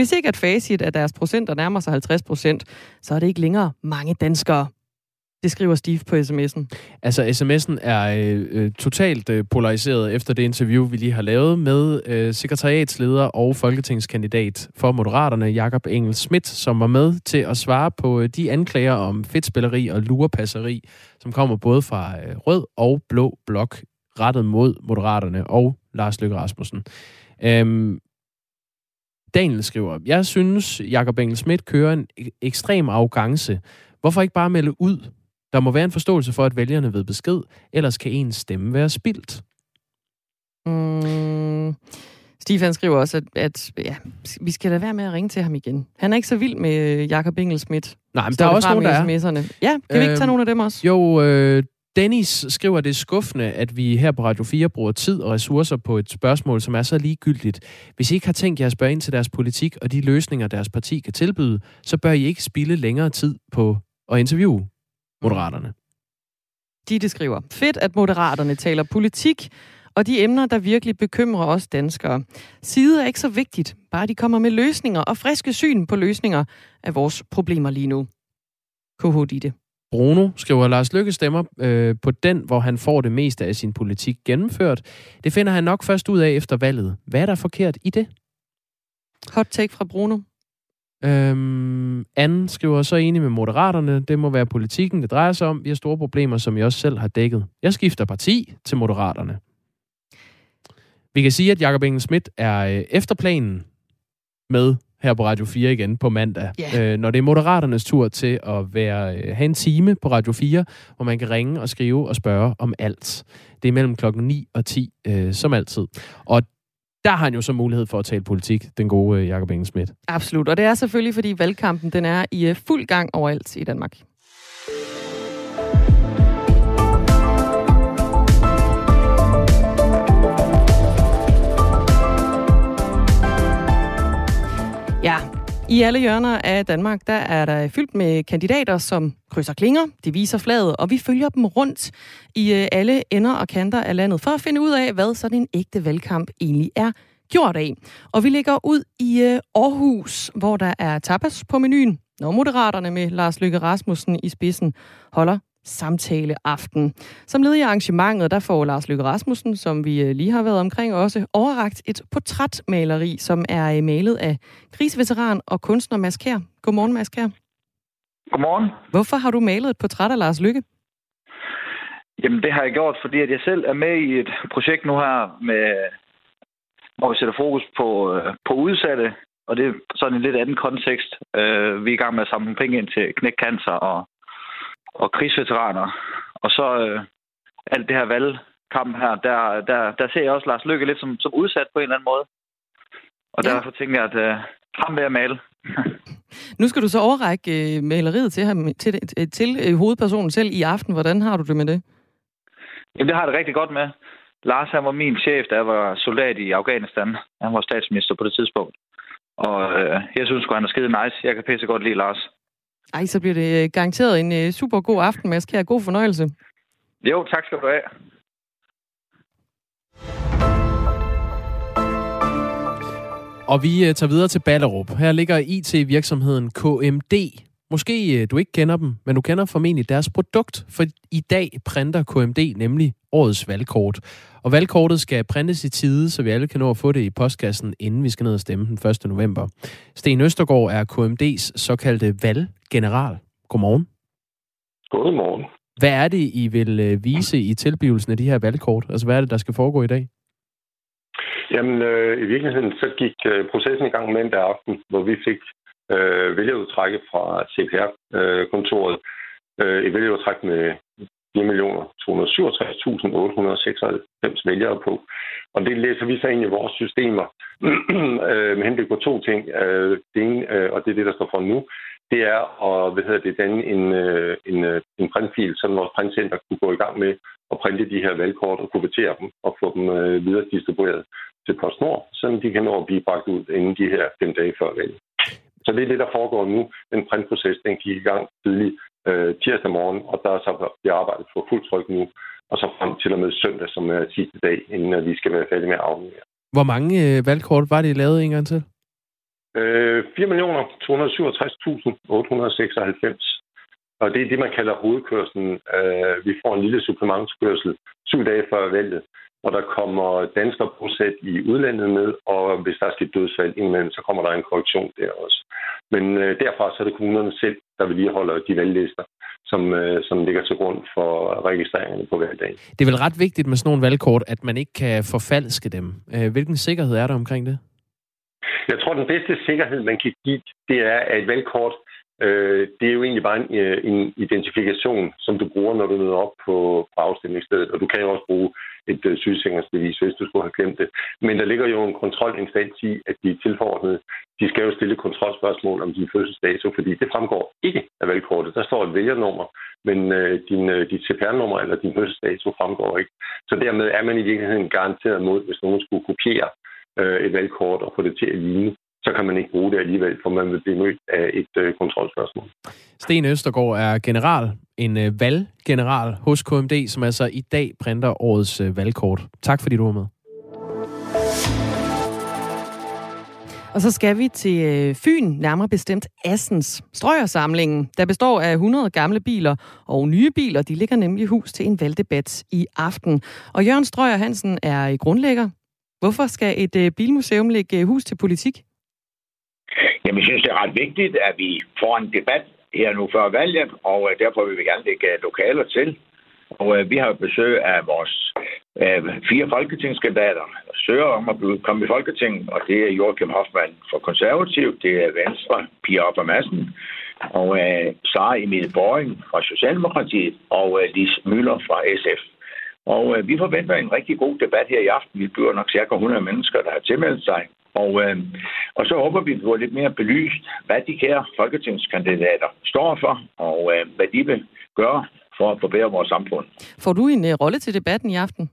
[SPEAKER 1] Hvis ikke at facit af deres procenter nærmer sig 50 procent, så er det ikke længere mange danskere. Det skriver Steve på sms'en.
[SPEAKER 2] Altså, sms'en er øh, øh, totalt øh, polariseret efter det interview, vi lige har lavet med øh, sekretariatsleder og folketingskandidat for Moderaterne, Jakob Engel Schmidt, som var med til at svare på øh, de anklager om fedtspilleri og lurepasseri, som kommer både fra øh, rød og blå blok rettet mod Moderaterne og Lars Løkke Rasmussen. Øhm, Daniel skriver, jeg synes, Jakob Engel Schmidt kører en ek- ekstrem arrogance. Hvorfor ikke bare melde ud? Der må være en forståelse for, at vælgerne ved besked, ellers kan ens stemme være spildt.
[SPEAKER 1] Mm, Stefan skriver også, at, at ja, vi skal lade være med at ringe til ham igen. Han er ikke så vild med øh, Jakob Engel Schmidt.
[SPEAKER 2] Nej, men der er også nogen, der er.
[SPEAKER 1] Ja, kan vi ikke tage
[SPEAKER 2] Øhm,
[SPEAKER 1] nogle af dem også?
[SPEAKER 2] Jo, øh, Dennis skriver, at det er skuffende, at vi her på Radio 4 bruger tid og ressourcer på et spørgsmål, som er så ligegyldigt. Hvis I ikke har tænkt jer at spørge ind til deres politik og de løsninger, deres parti kan tilbyde, så bør I ikke spille længere tid på at interviewe Moderaterne.
[SPEAKER 1] Ditte skriver, fedt at moderaterne taler politik, og de emner, der virkelig bekymrer os danskere. Side er ikke så vigtigt, bare de kommer med løsninger og friske syn på løsninger af vores problemer lige nu. KH Ditte.
[SPEAKER 2] Bruno skriver, Lars Lykke stemmer øh, på den, hvor han får det meste af sin politik gennemført. Det finder han nok først ud af efter valget. Hvad er der forkert i det?
[SPEAKER 1] Hot take fra Bruno.
[SPEAKER 2] Øhm, Anne skriver så enig med moderaterne. Det må være politikken, det drejer sig om. Vi har store problemer, som jeg også selv har dækket. Jeg skifter parti til moderaterne. Vi kan sige, at Jakob Engel Schmidt er øh, efter planen med her på Radio 4 igen på mandag.
[SPEAKER 1] Ja.
[SPEAKER 2] Øh, når det er moderaternes tur til at være, øh, have en time på Radio 4, hvor man kan ringe og skrive og spørge om alt. Det er mellem klokken 9 og 10, øh, som altid. Og der har han jo så mulighed for at tale politik, den gode øh, Jakob Engel Schmidt.
[SPEAKER 1] Absolut, og det er selvfølgelig, fordi valgkampen den er i øh, fuld gang overalt i Danmark. I alle hjørner af Danmark, der er der fyldt med kandidater, som krydser klinger, de viser flaget, og vi følger dem rundt i øh, alle ender og kanter af landet, for at finde ud af, hvad sådan en ægte valgkamp egentlig er gjort af. Og vi ligger ud i øh, Aarhus, hvor der er tapas på menuen, når Moderaterne med Lars Løkke Rasmussen i spidsen holder samtale aften. Som led i arrangementet, der får Lars Løkke Rasmussen, som vi øh, lige har været omkring, også overragt et portrætmaleri, som er øh, malet af krigsveteran og kunstner Mads Kjær. Godmorgen, Mads Kjær.
[SPEAKER 15] Godmorgen.
[SPEAKER 1] Hvorfor har du malet et portræt af Lars Lykke?
[SPEAKER 15] Jamen, det har jeg gjort, fordi at jeg selv er med i et projekt nu her, med, hvor vi sætter fokus på, øh, på udsatte, og det er sådan en lidt anden kontekst. Vi er i gang med at samle penge ind til knækcancer og, og krigsveteraner. Og så øh, alt det her valgkamp her, der, der, der ser jeg også Lars Lykke lidt som, som udsat på en eller anden måde. Og ja. derfor tænker jeg, at øh, ham vil jeg male. <laughs>
[SPEAKER 1] Nu skal du så overrække øh, maleriet til, ham, til, til, til øh, hovedpersonen selv i aften. Hvordan har du det med det?
[SPEAKER 15] Jamen, det har jeg det rigtig godt med. Lars, han var min chef, da jeg var soldat i Afghanistan. Han var statsminister på det tidspunkt. Og øh, jeg synes han er skide nice. Jeg kan pisse godt lide Lars.
[SPEAKER 1] Ej, så bliver det øh, garanteret en øh, super god aften, Mads Kjær. God fornøjelse.
[SPEAKER 15] Jo, tak skal du have.
[SPEAKER 2] Og vi øh, tager videre til Ballerup. Her ligger IT-virksomheden KMD. Måske du ikke kender dem, men du kender formentlig deres produkt, for i dag printer KMD nemlig årets valgkort. Og valgkortet skal printes i tide, så vi alle kan nå at få det i postkassen, inden vi skal ned og stemme den 1. november. Sten Østergaard er KMD's såkaldte valggeneral. Godmorgen.
[SPEAKER 16] Godmorgen.
[SPEAKER 2] Hvad er det, I vil øh, vise i tilblivelsen af de her valgkort? Altså, hvad er det, der skal foregå i dag?
[SPEAKER 16] Jamen, øh, i virkeligheden så gik øh, processen i gang mandag aften, hvor vi fik øh, vælgerudtrækket fra CPR-kontoret. Øh, et vælgerudtræk med 4.267.896 vælgere på. Og det læser vi så ind i vores systemer <clears throat> øh, med henblik på to ting. Øh, det ene, øh, og det er det, der står for nu, det er at hvad hedder det, danne en, en, en printfil, så vores printcenter kunne gå i gang med at printe de her valgkort og kuvertere dem og få dem videre distribueret til PostNord, så de kan nå at blive bragt ud inden de her fem dage før valget. Så det er det, der foregår nu. Den printproces, den gik i gang tidligt øh, tirsdag morgen, og der er så bliver arbejdet for fuld tryk nu, og så frem til og med søndag, som er sidste dag, inden vi skal være færdige med at aflevere.
[SPEAKER 2] Hvor mange øh, valgkort var det, I lavede en gang til?
[SPEAKER 16] Øh, 4.267.896. Og det er det, man kalder hovedkørselen. Øh, vi får en lille supplementskørsel syv dage før valget, hvor der kommer danskere bosat i udlandet med, og hvis der er sket dødsfald indimellem, så kommer der en korrektion der også. Men øh, derfra så er det kommunerne selv, der vil lige holde de valglister, som, øh, som ligger til grund for registreringerne på valgdagen.
[SPEAKER 2] Det er vel ret vigtigt med sådan nogle valgkort, at man ikke kan forfalske dem. Øh, hvilken sikkerhed er der omkring det?
[SPEAKER 16] Jeg tror, den bedste sikkerhed, man kan give, det er, at et valgkort Øh, det er jo egentlig bare en, øh, en identifikation, som du bruger, når du møder op på, på afstemningsstedet. Og du kan jo også bruge et øh, sygesikringsbevis, hvis du skulle have glemt det. Men der ligger jo en kontrolinstans i, at de tilforordnede, de skal jo stille kontrolspørgsmål om din fødselsdato, fordi det fremgår ikke af valgkortet. Der står et vælgernummer, men øh, din, øh, dit CPR-nummer eller din fødselsdato fremgår ikke. Så dermed er man i virkeligheden garanteret mod, hvis nogen skulle kopiere øh, et valgkort og få det til at ligne så kan man ikke bruge det alligevel, for man vil blive mødt af et øh, kontrolspørgsmål.
[SPEAKER 2] Sten Østergaard er general, en øh, valggeneral hos KMD, som altså i dag printer årets øh, valgkort. Tak fordi du var med.
[SPEAKER 1] Og så skal vi til øh, Fyn, nærmere bestemt Assens. Strøjersamlingen, der består af 100 gamle biler og nye biler. De ligger nemlig hus til en valgdebat i aften. Og Jørgen Strøjer Hansen er grundlægger. Hvorfor skal et øh, bilmuseum lægge hus til politik?
[SPEAKER 17] Jamen, jeg synes, det er ret vigtigt, at vi får en debat her nu før valget, og øh, derfor vil vi gerne lægge øh, lokaler til. Og øh, vi har besøg af vores øh, fire folketingskandidater, der søger om at blive, komme i Folketinget, og det er Joachim Hoffmann fra Konservativ, det er Venstre, Pia Opper Madsen, og øh, Sara Emil Boring fra Socialdemokratiet, og øh, Lis Møller fra SF. Og øh, vi forventer en rigtig god debat her i aften. Vi bliver nok cirka 100 mennesker, der har tilmeldt sig. Og, øh, og så håber vi, får lidt mere belyst, hvad de kære folketingskandidater står for, og øh, hvad de vil gøre for at forbedre vores samfund.
[SPEAKER 1] Får du en uh, rolle til debatten i aften?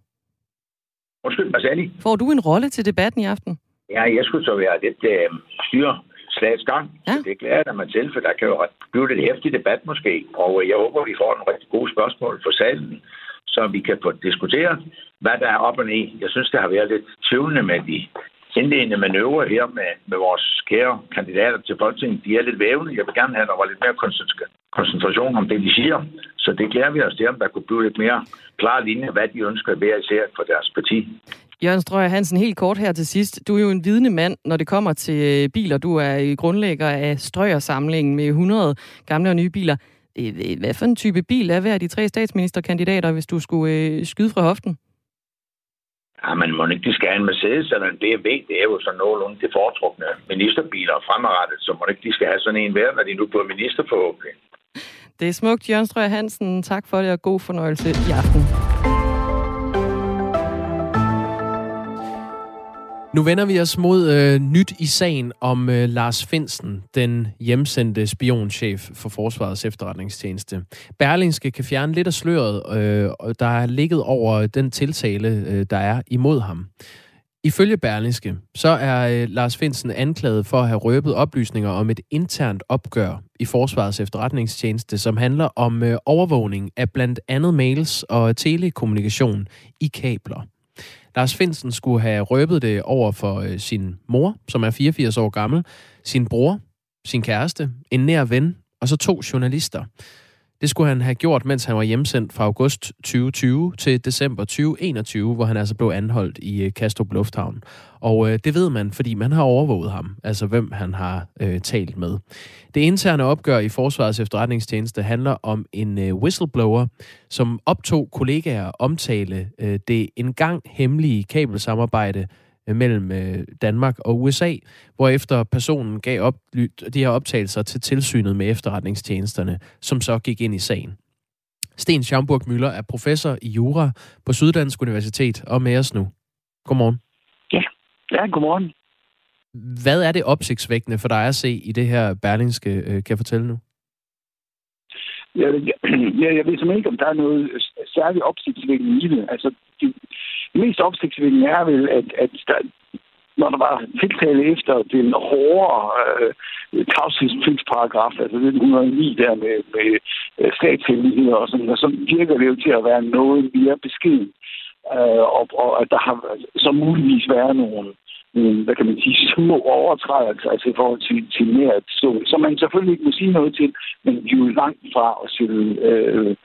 [SPEAKER 17] Undskyld, hvad sagde
[SPEAKER 1] Får du en rolle til debatten i aften?
[SPEAKER 17] Ja, jeg skulle så være lidt øh, styre slagets gang. Ja. Så det glæder jeg mig til, for der kan jo blive lidt hæftig debat måske. Og øh, jeg håber, vi får en rigtig gode spørgsmål for salen, så vi kan få diskuteret, hvad der er op og ned. Jeg synes, det har været lidt tvivlende med de indledende manøvre her med, med vores kære kandidater til Folketinget, de er lidt vævende. Jeg vil gerne have, at der var lidt mere koncentration om det, de siger. Så det glæder vi os til, om der kunne blive lidt mere klar linje, hvad de ønsker hver især for deres parti.
[SPEAKER 1] Jørgen Strøger Hansen, helt kort her til sidst. Du er jo en vidende mand, når det kommer til øh, biler. Du er grundlægger af Strøger-samlingen med 100 gamle og nye biler. Øh, øh, hvad for en type bil er hver af de tre statsministerkandidater, hvis du skulle skyde fra hoften?
[SPEAKER 17] Ja, man må ikke de skal have en Mercedes eller en BMW? Det er jo sådan nogenlunde det foretrukne ministerbiler fremadrettet, så må ikke de skal have sådan en hver, når de nu bliver minister forhåbentlig.
[SPEAKER 1] Det er smukt, Jørgen Strøger Hansen. Tak for det, og god fornøjelse i aften.
[SPEAKER 2] Nu vender vi os mod øh, nyt i sagen om øh, Lars Finsen, den hjemsendte spionchef for Forsvarets efterretningstjeneste. Berlingske kan fjerne lidt af sløret, øh, der er ligget over den tiltale, øh, der er imod ham. Ifølge Berlingske, så er øh, Lars Finsen anklaget for at have røbet oplysninger om et internt opgør i Forsvarets efterretningstjeneste, som handler om øh, overvågning af blandt andet mails og telekommunikation i kabler. Lars Finsen skulle have røbet det over for øh, sin mor, som er 84 år gammel, sin bror, sin kæreste, en nær ven og så to journalister. Det skulle han have gjort, mens han var hjemsendt fra august 2020 til december 2021, hvor han altså blev anholdt i øh, Kastrup Lufthavn. Og øh, det ved man, fordi man har overvåget ham, altså hvem han har øh, talt med. Det interne opgør i Forsvarets efterretningstjeneste handler om en øh, whistleblower, som optog kollegaer omtale øh, det engang hemmelige kabelsamarbejde mellem øh, Danmark og USA, efter personen gav op, de her optagelser til tilsynet med efterretningstjenesterne, som så gik ind i sagen. Sten Schamburg Møller er professor i Jura på Syddansk Universitet og med os nu. Godmorgen.
[SPEAKER 18] Ja, ja godmorgen.
[SPEAKER 2] Hvad er det opsigtsvækkende for dig at se i det her berlingske, øh, kan jeg fortælle nu?
[SPEAKER 18] Jeg, jeg, jeg, jeg ved simpelthen ikke, om der er noget særligt opsigtsvækkende i det. Altså, det mest opsigtsvækkende er vel, at, at der, når der var tiltale efter den hårde øh, tavshedspligtsparagraf, altså 1909 der med, med øh, statshemmeligheder og sådan, og så virker det jo til at være noget mere beskeden. Øh, og, og at der har så muligvis været nogle nogle, hvad kan man sige, små overtrædelser altså i forhold til, til nært så, som man selvfølgelig ikke må sige noget til, men de er jo langt fra at stille, øh,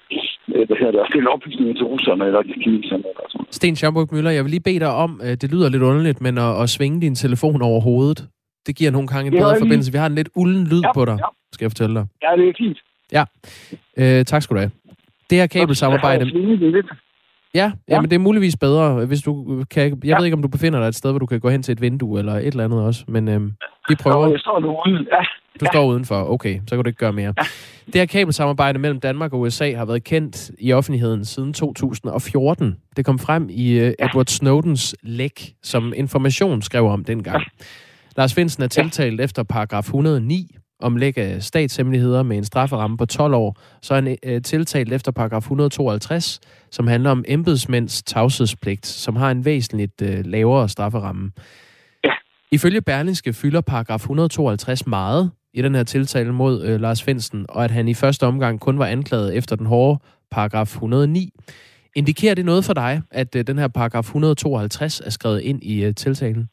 [SPEAKER 18] øh, hvad hedder det, at stille oplysninger til russerne eller til kineserne. Eller.
[SPEAKER 2] Sten Schaumburg Møller, jeg vil lige bede dig om, øh, det lyder lidt underligt, men at, at svinge din telefon over hovedet, det giver nogle gange en bedre forbindelse. Vi har en lidt ulden lyd
[SPEAKER 18] ja,
[SPEAKER 2] på dig,
[SPEAKER 18] ja.
[SPEAKER 2] skal jeg fortælle dig.
[SPEAKER 18] Ja, det er fint.
[SPEAKER 2] Ja, øh, tak skal du have. Det her kabelsamarbejde... Ja, ja, men det er muligvis bedre, hvis du kan... Jeg ja. ved ikke, om du befinder dig et sted, hvor du kan gå hen til et vindue eller et eller andet også, men øh, vi prøver.
[SPEAKER 18] Jeg står nu ude, ja.
[SPEAKER 2] Du står udenfor, okay, så kan du ikke gøre mere. Ja. Det her kabelsamarbejde mellem Danmark og USA har været kendt i offentligheden siden 2014. Det kom frem i uh, Edward Snowdens læk, som Information skrev om dengang. Ja. Lars Finsen er tiltalt ja. efter paragraf 109 om læg af statshemmeligheder med en strafferamme på 12 år, så er han uh, tiltalt efter paragraf 152, som handler om embedsmænds tavshedspligt, som har en væsentligt uh, lavere strafferamme.
[SPEAKER 18] Ja.
[SPEAKER 2] Ifølge Berlingske fylder paragraf 152 meget i den her tiltale mod øh, Lars Finsen, og at han i første omgang kun var anklaget efter den hårde paragraf 109. Indikerer det noget for dig, at øh, den her paragraf 152 er skrevet ind i øh, tiltalen?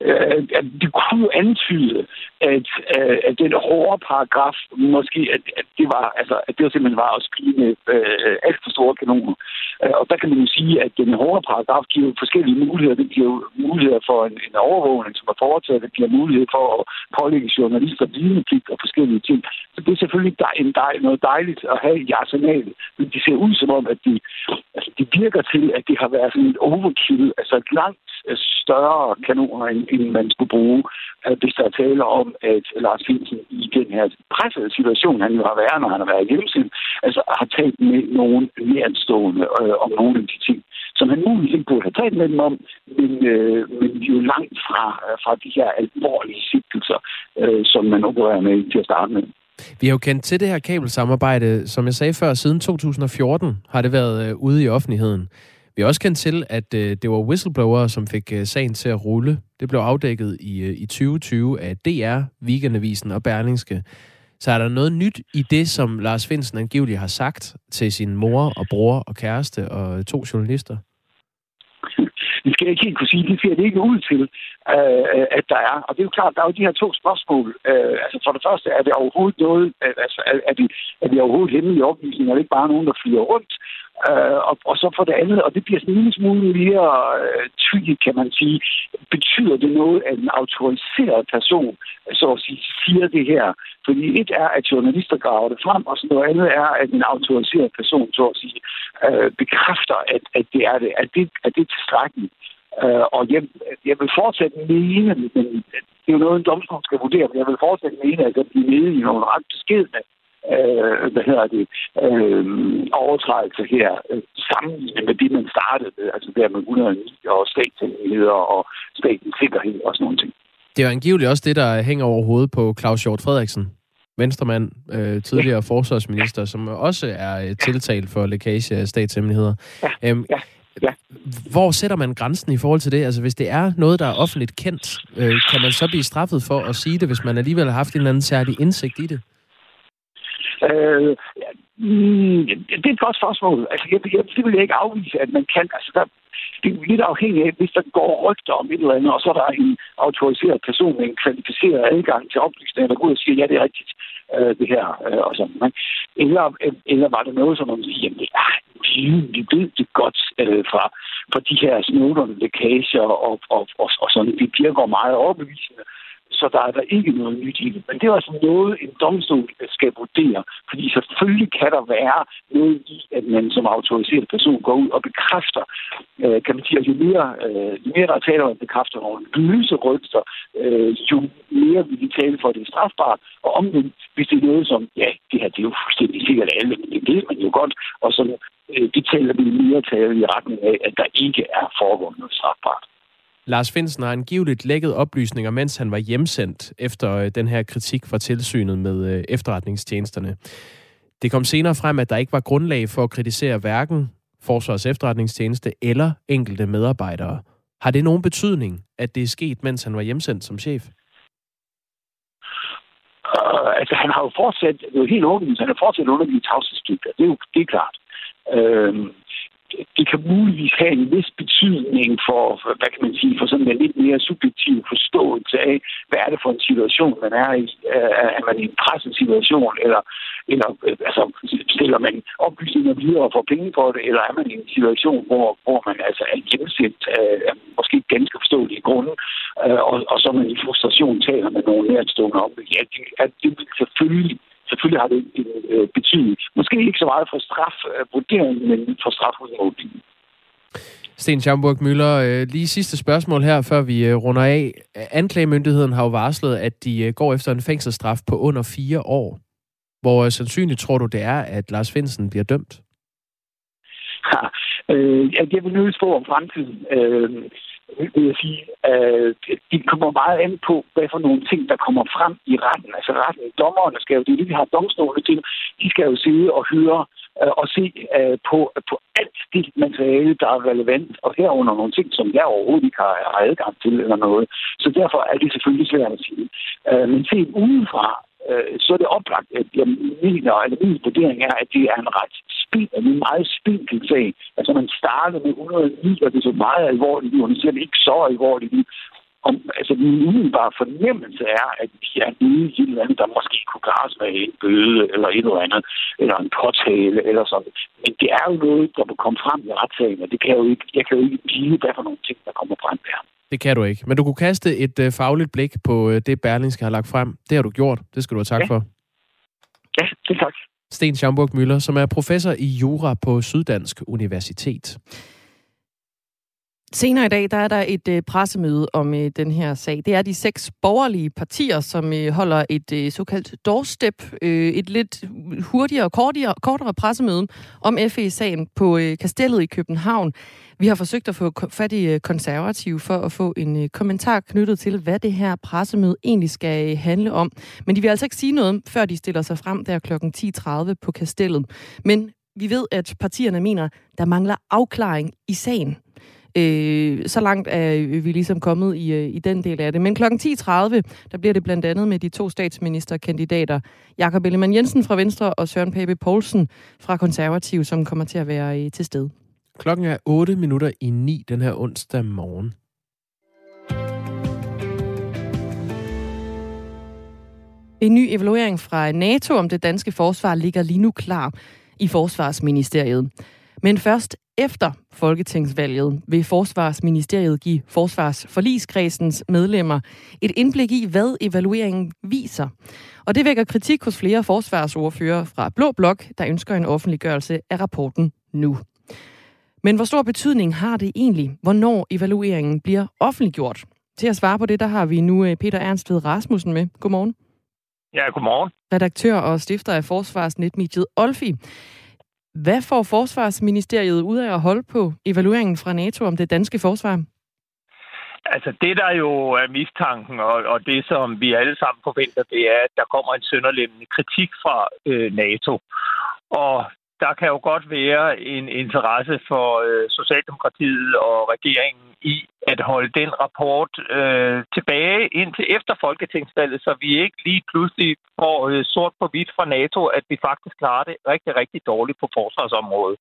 [SPEAKER 18] Øh, at det kunne jo antyde, at, øh, at den hårde paragraf, måske, at, at det var, altså, at det simpelthen var at skyde med øh, alt for store kanoner. Øh, og der kan man jo sige, at den hårde paragraf giver forskellige muligheder. Det giver muligheder for en, en overvågning, som er foretaget. Det giver mulighed for at pålægge journalister vidnepligt og forskellige ting. Så det er selvfølgelig en dej, noget dejligt at have i arsenalet. Men det ser ud som om, at de, altså, de virker til, at det har været sådan et overkill, altså et langt Øh, større kanoner, end, end man skulle bruge, øh, hvis der er tale om, at Lars Finsen i den her pressede situation, han jo har været, når han har været hjemsendt, altså har talt med nogen nærstående øh, om nogle af de ting, som han muligvis ikke burde have talt med dem om, men, øh, men jo langt fra, øh, fra de her alvorlige sigtelser, øh, som man opererer med til at starte med.
[SPEAKER 2] Vi har jo kendt til det her kabelsamarbejde, som jeg sagde før, siden 2014 har det været øh, ude i offentligheden. Vi har også kendt til, at øh, det var whistleblower, som fik øh, sagen til at rulle. Det blev afdækket i, øh, i 2020 af DR, Weekendavisen og Berlingske. Så er der noget nyt i det, som Lars Finsen angiveligt har sagt til sin mor og bror og kæreste og to journalister?
[SPEAKER 18] Det skal jeg ikke helt kunne sige. Det ser det ikke ud til, øh, at der er. Og det er jo klart, der er jo de her to spørgsmål. Øh, altså for det første, er det overhovedet noget, altså er det, er det overhovedet hemmelige oplysninger? Er det ikke bare nogen, der flyver rundt? Øh, og, og så for det andet, og det bliver sådan en lille smule mere øh, tydeligt, kan man sige, betyder det noget, at en autoriseret person, så at sige, siger det her? Fordi et er, at journalister graver det frem, og så noget andet er, at en autoriseret person, så at sige, øh, bekræfter, at, at det er det. Er det, er det tilstrækkeligt? Øh, og jeg, jeg vil fortsat mene, men det er jo noget, en domstol skal vurdere, men jeg vil fortsat mene, at det bliver nede i nogle ret beskedende øh, hvad hedder det, øh, overtrædelser her, øh, sammenlignet med det, man startede med, altså der med 109 og statshemmeligheder og statens sikkerhed og sådan nogle ting.
[SPEAKER 2] Det er jo angiveligt også det, der hænger over hovedet på Claus Hjort Frederiksen, venstremand, øh, tidligere ja. forsvarsminister, som også er øh, tiltalt for lækage af statshemmeligheder.
[SPEAKER 18] Ja. Øhm, ja. Ja.
[SPEAKER 2] Hvor sætter man grænsen i forhold til det? Altså, hvis det er noget, der er offentligt kendt, øh, kan man så blive straffet for at sige det, hvis man alligevel har haft en eller anden særlig indsigt i det?
[SPEAKER 18] Øh, mm, det er et godt spørgsmål. Altså, jeg, jeg, det vil jeg ikke afvise, at man kan. Altså, der, det er lidt afhængigt af, hvis der går rygter om et eller andet, og så er der en autoriseret person med en kvalificeret adgang til oplysninger, der går ud og siger, ja, det er rigtigt, øh, det her, øh, og sådan. Men, eller, eller var det noget, som man siger, jamen, det er vi ved det godt øh, fra, fra de her snowden lækager og, og, og, og sådan. Det virker meget overbevisende så der er der ikke noget nyt i det. Men det er altså noget, en domstol skal vurdere, fordi selvfølgelig kan der være noget i, at man som autoriseret person går ud og bekræfter, øh, kan man sige, at jo mere, øh, jo mere der taler om at bekræfter nogle løse rygter, øh, jo mere vil de tale for, at det er strafbart, og omvendt, hvis det er noget som, ja, det her det er jo fuldstændig sikkert alle, men det ved man jo godt, og så øh, det taler vi mere tale i retning af, at der ikke er foregået noget strafbart.
[SPEAKER 2] Lars Finsen har angiveligt lækket oplysninger, mens han var hjemsendt efter øh, den her kritik fra tilsynet med øh, efterretningstjenesterne. Det kom senere frem, at der ikke var grundlag for at kritisere hverken Forsvars efterretningstjeneste eller enkelte medarbejdere. Har det nogen betydning, at det er sket, mens han var hjemsendt som chef?
[SPEAKER 18] Uh, altså, han har jo fortsat, det er jo helt åbent, han har fortsat under de tavshedspligter. Det er jo det er klart. Uh, det kan muligvis have en vis betydning for, for, hvad kan man sige, for sådan en lidt mere subjektiv forståelse af, hvad er det for en situation, man er i. Øh, er man i en presset situation, eller, eller øh, altså, stiller man oplysninger videre og får penge for det, eller er man i en situation, hvor, hvor man altså er hjemsendt af måske ganske forståelige grunde, øh, og, og så man i frustration taler med nogle nærstående om det. Ja, det, at det vil selvfølgelig selvfølgelig har det en øh, betydning. Måske ikke så meget for strafvurderingen, men for strafudmålingen.
[SPEAKER 2] Sten Schamburg Møller, øh, lige sidste spørgsmål her, før vi øh, runder af. Anklagemyndigheden har jo varslet, at de går efter en fængselsstraf på under fire år. Hvor sandsynligt tror du, det er, at Lars Finsen bliver dømt?
[SPEAKER 18] Ha, <laughs> øh, jeg vil nødt på om fremtiden. Øh, vil jeg sige, øh, det kommer meget an på, hvad for nogle ting, der kommer frem i retten. Altså retten, dommerne skal jo, det er det, vi har domstolene til, de skal jo sidde og høre øh, og se øh, på, på alt det materiale, der er relevant, og herunder nogle ting, som jeg overhovedet ikke har, har adgang til eller noget. Så derfor er det selvfølgelig svært at sige. Øh, men set udefra, øh, så er det oplagt, at jeg mener, eller min vurdering er, at det er en ret spild, en meget spinkel sag. Altså man starter med 109, og det er så meget alvorligt, og det siger ikke så alvorligt om, altså min umiddelbare fornemmelse er, at vi er nede i et eller andet, der måske kunne klares med en bøde, eller et eller andet, eller en påtale, eller sådan. Men det er jo noget, der må komme frem i retssagen, og det kan jeg jo ikke, jeg kan jo ikke vide, hvad for nogle ting, der kommer frem der.
[SPEAKER 2] Det kan du ikke. Men du kunne kaste et uh, fagligt blik på uh, det, Berlingske har lagt frem. Det har du gjort. Det skal du have tak
[SPEAKER 18] ja.
[SPEAKER 2] for.
[SPEAKER 18] Ja, det tak.
[SPEAKER 2] Sten Schamburg Møller, som er professor i jura på Syddansk Universitet.
[SPEAKER 1] Senere i dag der er der et øh, pressemøde om øh, den her sag. Det er de seks borgerlige partier, som øh, holder et øh, såkaldt doorstep, øh, et lidt hurtigere og kortere, kortere pressemøde om FE-sagen på øh, Kastellet i København. Vi har forsøgt at få fat i øh, konservative for at få en øh, kommentar knyttet til, hvad det her pressemøde egentlig skal øh, handle om. Men de vil altså ikke sige noget, før de stiller sig frem der kl. 10.30 på Kastellet. Men vi ved, at partierne mener, der mangler afklaring i sagen. Øh, så langt er vi ligesom kommet i, øh, i den del af det. Men kl. 10.30, der bliver det blandt andet med de to statsministerkandidater, Jakob Ellemann Jensen fra Venstre og Søren Pape Poulsen fra Konservativ, som kommer til at være øh, til stede.
[SPEAKER 2] Klokken er 8 minutter i 9 den her onsdag morgen.
[SPEAKER 1] En ny evaluering fra NATO om det danske forsvar ligger lige nu klar i Forsvarsministeriet. Men først efter Folketingsvalget vil Forsvarsministeriet give Forsvarsforligskredsens medlemmer et indblik i, hvad evalueringen viser. Og det vækker kritik hos flere forsvarsordfører fra Blå Blok, der ønsker en offentliggørelse af rapporten nu. Men hvor stor betydning har det egentlig, hvornår evalueringen bliver offentliggjort? Til at svare på det, der har vi nu øh, Peter Ernst ved Rasmussen med. Godmorgen.
[SPEAKER 19] Ja, godmorgen.
[SPEAKER 1] Redaktør og stifter af Forsvarsnetmediet Olfi. Hvad får Forsvarsministeriet ud af at holde på evalueringen fra NATO om det danske forsvar?
[SPEAKER 19] Altså det, der jo er mistanken, og, og det, som vi alle sammen forventer, det er, at der kommer en sønderlemmende kritik fra øh, NATO. Og der kan jo godt være en interesse for øh, Socialdemokratiet og regeringen i at holde den rapport øh, tilbage indtil efter Folketingsvalget, så vi ikke lige pludselig får øh, sort på hvidt fra NATO, at vi faktisk klarer det rigtig, rigtig dårligt på forsvarsområdet.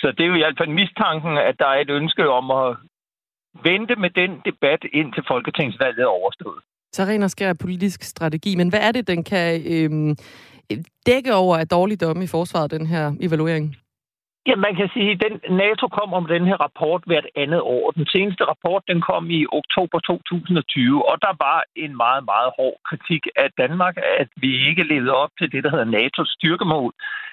[SPEAKER 19] Så det er jo i hvert fald mistanken, at der er et ønske om at vente med den debat indtil Folketingsvalget er overstået.
[SPEAKER 1] Så ren og skær politisk strategi, men hvad er det, den kan øh, dække over af dårligdomme i forsvaret, den her evaluering?
[SPEAKER 19] Ja, man kan sige, at den, NATO kom om den her rapport hvert andet år. Den seneste rapport den kom i oktober 2020, og der var en meget, meget hård kritik af Danmark, at vi ikke levede op til det, der hedder NATO's styrkemål.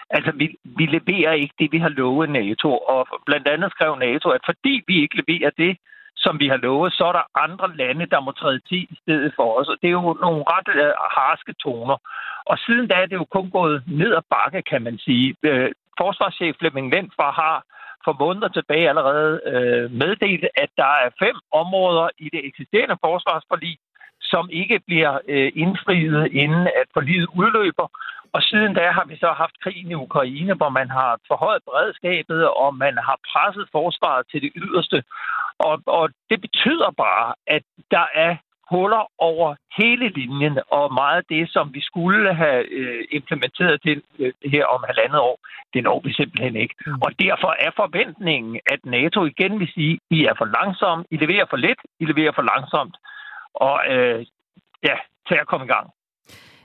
[SPEAKER 19] Altså, vi, vi leverer ikke det, vi har lovet NATO, og blandt andet skrev NATO, at fordi vi ikke leverer det, som vi har lovet, så er der andre lande, der må træde til i stedet for os. Og det er jo nogle ret øh, harske toner. Og siden da er det jo kun gået ned ad bakke, kan man sige. Øh, forsvarschef Flemming Lendfar har for måneder tilbage allerede øh, meddelt, at der er fem områder i det eksisterende forsvarsforlig, som ikke bliver øh, indfriet, inden at forliget udløber. Og siden da har vi så haft krigen i Ukraine, hvor man har forhøjet beredskabet, og man har presset forsvaret til det yderste. Og, og det betyder bare, at der er huller over hele linjen, og meget af det, som vi skulle have øh, implementeret til øh, her om halvandet år, det når vi simpelthen ikke. Mm. Og derfor er forventningen, at NATO igen vil sige, I er for langsomme, I leverer for lidt, I leverer for langsomt, og øh, ja, til at komme i gang.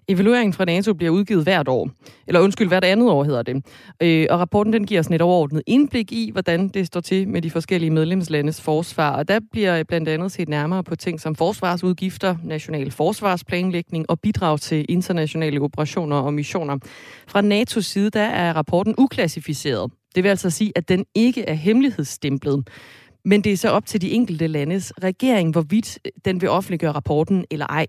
[SPEAKER 1] Evalueringen fra NATO bliver udgivet hvert år. Eller undskyld, hvert andet år hedder det. Øh, og rapporten den giver sådan et overordnet indblik i, hvordan det står til med de forskellige medlemslandes forsvar. Og der bliver øh, blandt andet set nærmere på ting som forsvarsudgifter, national forsvarsplanlægning og bidrag til internationale operationer og missioner. Fra NATO's side der er rapporten uklassificeret. Det vil altså sige, at den ikke er hemmelighedsstemplet. Men det er så op til de enkelte landes regering, hvorvidt øh, den vil offentliggøre rapporten eller ej.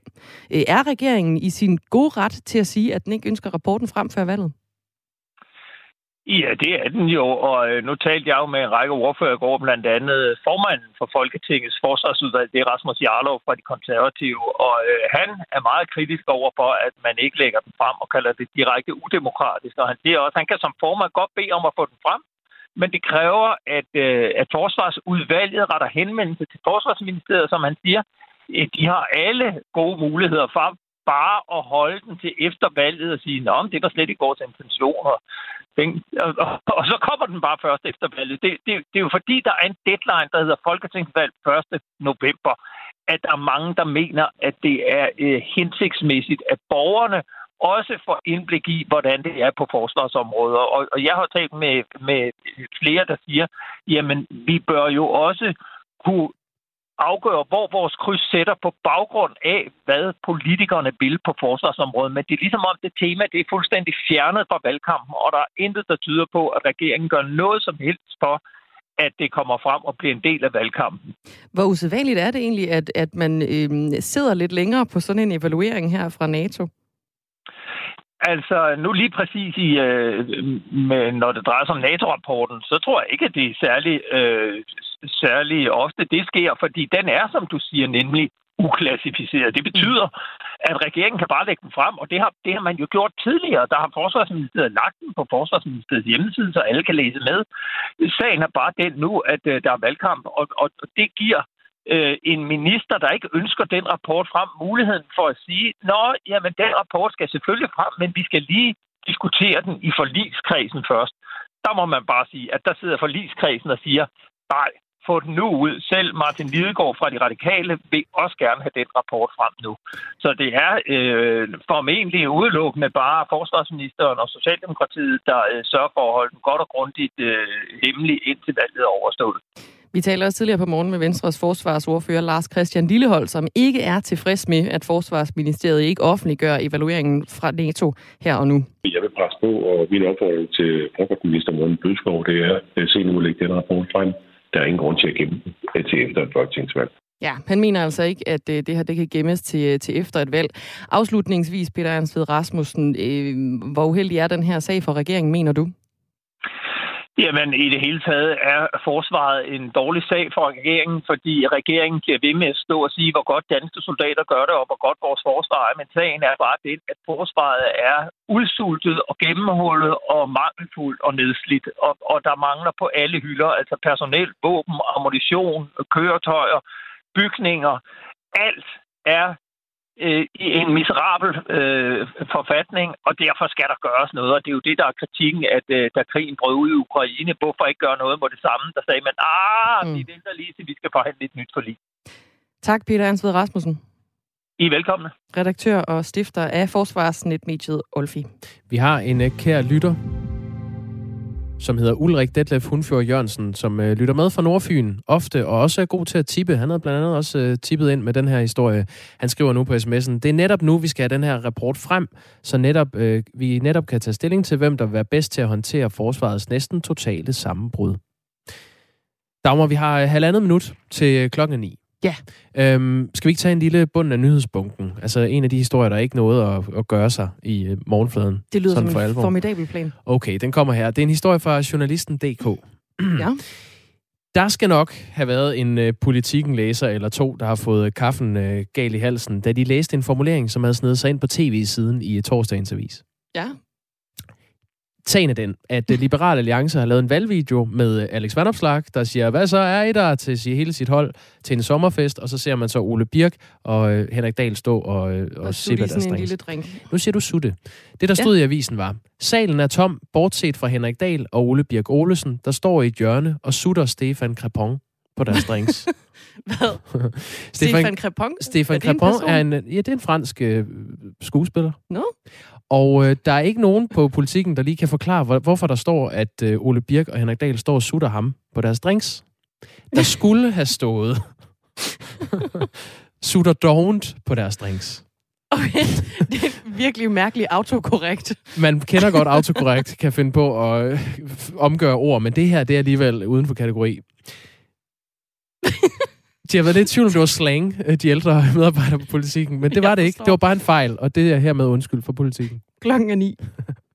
[SPEAKER 1] Øh, er regeringen i sin gode ret til at sige, at den ikke ønsker rapporten frem før valget?
[SPEAKER 19] Ja, det er den jo, og øh, nu talte jeg jo med en række ordfører i går, blandt andet formanden for Folketingets forsvarsudvalg, det er Rasmus Jarlov fra de konservative, og han er meget kritisk over for, at man ikke lægger den frem og kalder det direkte udemokratisk, og han siger også, at han kan som formand godt bede om at få den frem, men det kræver, at, øh, at forsvarsudvalget retter henvendelse til forsvarsministeriet, som han siger, de har alle gode muligheder for bare at holde den til efter valget og sige, at det var slet ikke vores intentioner. Den, og, og, og så kommer den bare først efter valget. Det, det, det er jo fordi, der er en deadline, der hedder Folketingsvalg 1. november, at der er mange, der mener, at det er øh, hensigtsmæssigt, at borgerne også får indblik i, hvordan det er på forsvarsområdet. Og, og jeg har talt med, med flere, der siger, jamen, vi bør jo også kunne afgøre, hvor vores kryds sætter på baggrund af, hvad politikerne vil på forsvarsområdet. Men det er ligesom om det tema, det er fuldstændig fjernet fra valgkampen, og der er intet, der tyder på, at regeringen gør noget som helst for, at det kommer frem og bliver en del af valgkampen.
[SPEAKER 1] Hvor usædvanligt er det egentlig, at, at man øh, sidder lidt længere på sådan en evaluering her fra NATO?
[SPEAKER 19] Altså, nu lige præcis i, øh, med, når det drejer sig om NATO-rapporten, så tror jeg ikke, at det er særlig, øh, særlig ofte, det sker, fordi den er, som du siger, nemlig uklassificeret. Det betyder, at regeringen kan bare lægge den frem, og det har, det har man jo gjort tidligere. Der har Forsvarsministeriet lagt den på Forsvarsministeriets hjemmeside, så alle kan læse med. Sagen er bare den nu, at øh, der er valgkamp, og, og det giver øh, en minister, der ikke ønsker den rapport frem, muligheden for at sige, nå, jamen den rapport skal selvfølgelig frem, men vi skal lige diskutere den i forligskredsen først. Der må man bare sige, at der sidder forligskredsen og siger, nej, få den nu ud. Selv Martin Lidegaard fra De Radikale vil også gerne have den rapport frem nu. Så det er øh, formentlig udelukkende bare forsvarsministeren og Socialdemokratiet, der øh, sørger for at holde den godt og grundigt øh, hemmelig indtil valget er overstået.
[SPEAKER 1] Vi taler også tidligere på morgen med Venstres forsvarsordfører Lars Christian Lillehold, som ikke er tilfreds med, at Forsvarsministeriet ikke offentliggør evalueringen fra NATO her og nu.
[SPEAKER 16] Jeg vil presse på, og min opfordring til forsvarsminister Morten Bødskov, det er at se nu lægge den rapport frem. Der er ingen grund til at gemme den til efter et folketingsvalg.
[SPEAKER 1] Ja, han mener altså ikke, at øh, det her det kan gemmes til, til efter et valg. Afslutningsvis, Peter Ernst Rasmussen, øh, hvor uheldig er den her sag for regeringen, mener du?
[SPEAKER 19] Jamen, i det hele taget er forsvaret en dårlig sag for regeringen, fordi regeringen bliver ved med at stå og sige, hvor godt danske soldater gør det, og hvor godt vores forsvar er. Men sagen er bare det, at forsvaret er udsultet og gennemhullet og mangelfuldt og nedslidt. Og, og der mangler på alle hylder, altså personel, våben, ammunition, køretøjer, bygninger. Alt er øh, i en miserabel øh, forfatning, og derfor skal der gøres noget. Og det er jo det, der er kritikken, at øh, da krigen brød ud i Ukraine, hvorfor ikke gøre noget mod det samme? Der sagde man, ah, mm. vi venter lige til, vi skal forhandle et nyt forlig.
[SPEAKER 1] Tak, Peter Ansved Rasmussen.
[SPEAKER 19] I er velkomne.
[SPEAKER 1] Redaktør og stifter af Forsvarsnetmediet Olfi.
[SPEAKER 2] Vi har en uh, kær lytter, som hedder Ulrik Detlef Hundfjord Jørgensen, som øh, lytter med fra Nordfyn ofte, og også er god til at tippe. Han har blandt andet også øh, tippet ind med den her historie. Han skriver nu på sms'en, det er netop nu, vi skal have den her rapport frem, så netop, øh, vi netop kan tage stilling til, hvem der vil være bedst til at håndtere forsvarets næsten totale sammenbrud. Dagmar, vi har øh, halvandet minut til øh, klokken 9.
[SPEAKER 1] Ja.
[SPEAKER 2] Øhm, skal vi ikke tage en lille bund af nyhedsbunken? Altså en af de historier, der er ikke noget at, at gøre sig i uh, morgenfladen.
[SPEAKER 1] Det lyder
[SPEAKER 2] som
[SPEAKER 1] en
[SPEAKER 2] alvor.
[SPEAKER 1] formidabel plan.
[SPEAKER 2] Okay, den kommer her. Det er en historie fra journalisten.dk.
[SPEAKER 1] ja. <clears throat>
[SPEAKER 2] Der skal nok have været en uh, politikken-læser eller to, der har fået kaffen uh, gal i halsen, da de læste en formulering, som havde snedet sig ind på tv-siden i uh, torsdagens avis.
[SPEAKER 1] Ja.
[SPEAKER 2] Sagen er den, at øh, Liberal Alliance har lavet en valgvideo med øh, Alex Vandopslag, der siger, hvad så er I der til sige hele sit hold til en sommerfest, og så ser man så Ole Birk og øh, Henrik Dahl stå og, øh, og,
[SPEAKER 1] Og
[SPEAKER 2] sippe deres
[SPEAKER 1] en lille drink.
[SPEAKER 2] Nu siger du sutte. Det, der stod ja. i avisen var, salen er tom, bortset fra Henrik Dahl og Ole Birk Olesen, der står i et hjørne og sutter Stefan Crepon på deres drinks. <laughs>
[SPEAKER 1] Hvad? Stefan Crepon?
[SPEAKER 2] Stefan
[SPEAKER 1] Er en
[SPEAKER 2] Crepon
[SPEAKER 1] person?
[SPEAKER 2] er en, ja, det er en fransk øh, skuespiller.
[SPEAKER 1] Nå?
[SPEAKER 2] Og øh, der er ikke nogen på politikken, der lige kan forklare, hvor, hvorfor der står, at øh, Ole Birk og Henrik Dahl står og sutter ham på deres drinks. Der skulle have stået <laughs> sutter don't på deres drinks.
[SPEAKER 1] Okay, det er virkelig mærkeligt autokorrekt.
[SPEAKER 2] Man kender godt autokorrekt, kan finde på at øh, omgøre ord, men det her, det er alligevel uden for kategori. De har været lidt i tvivl, om det var slang, øh, de ældre <laughs> medarbejdere på politikken, men det var det ikke. Det var bare en fejl, og det er hermed undskyld for politikken.
[SPEAKER 1] Klokken er ni. <laughs>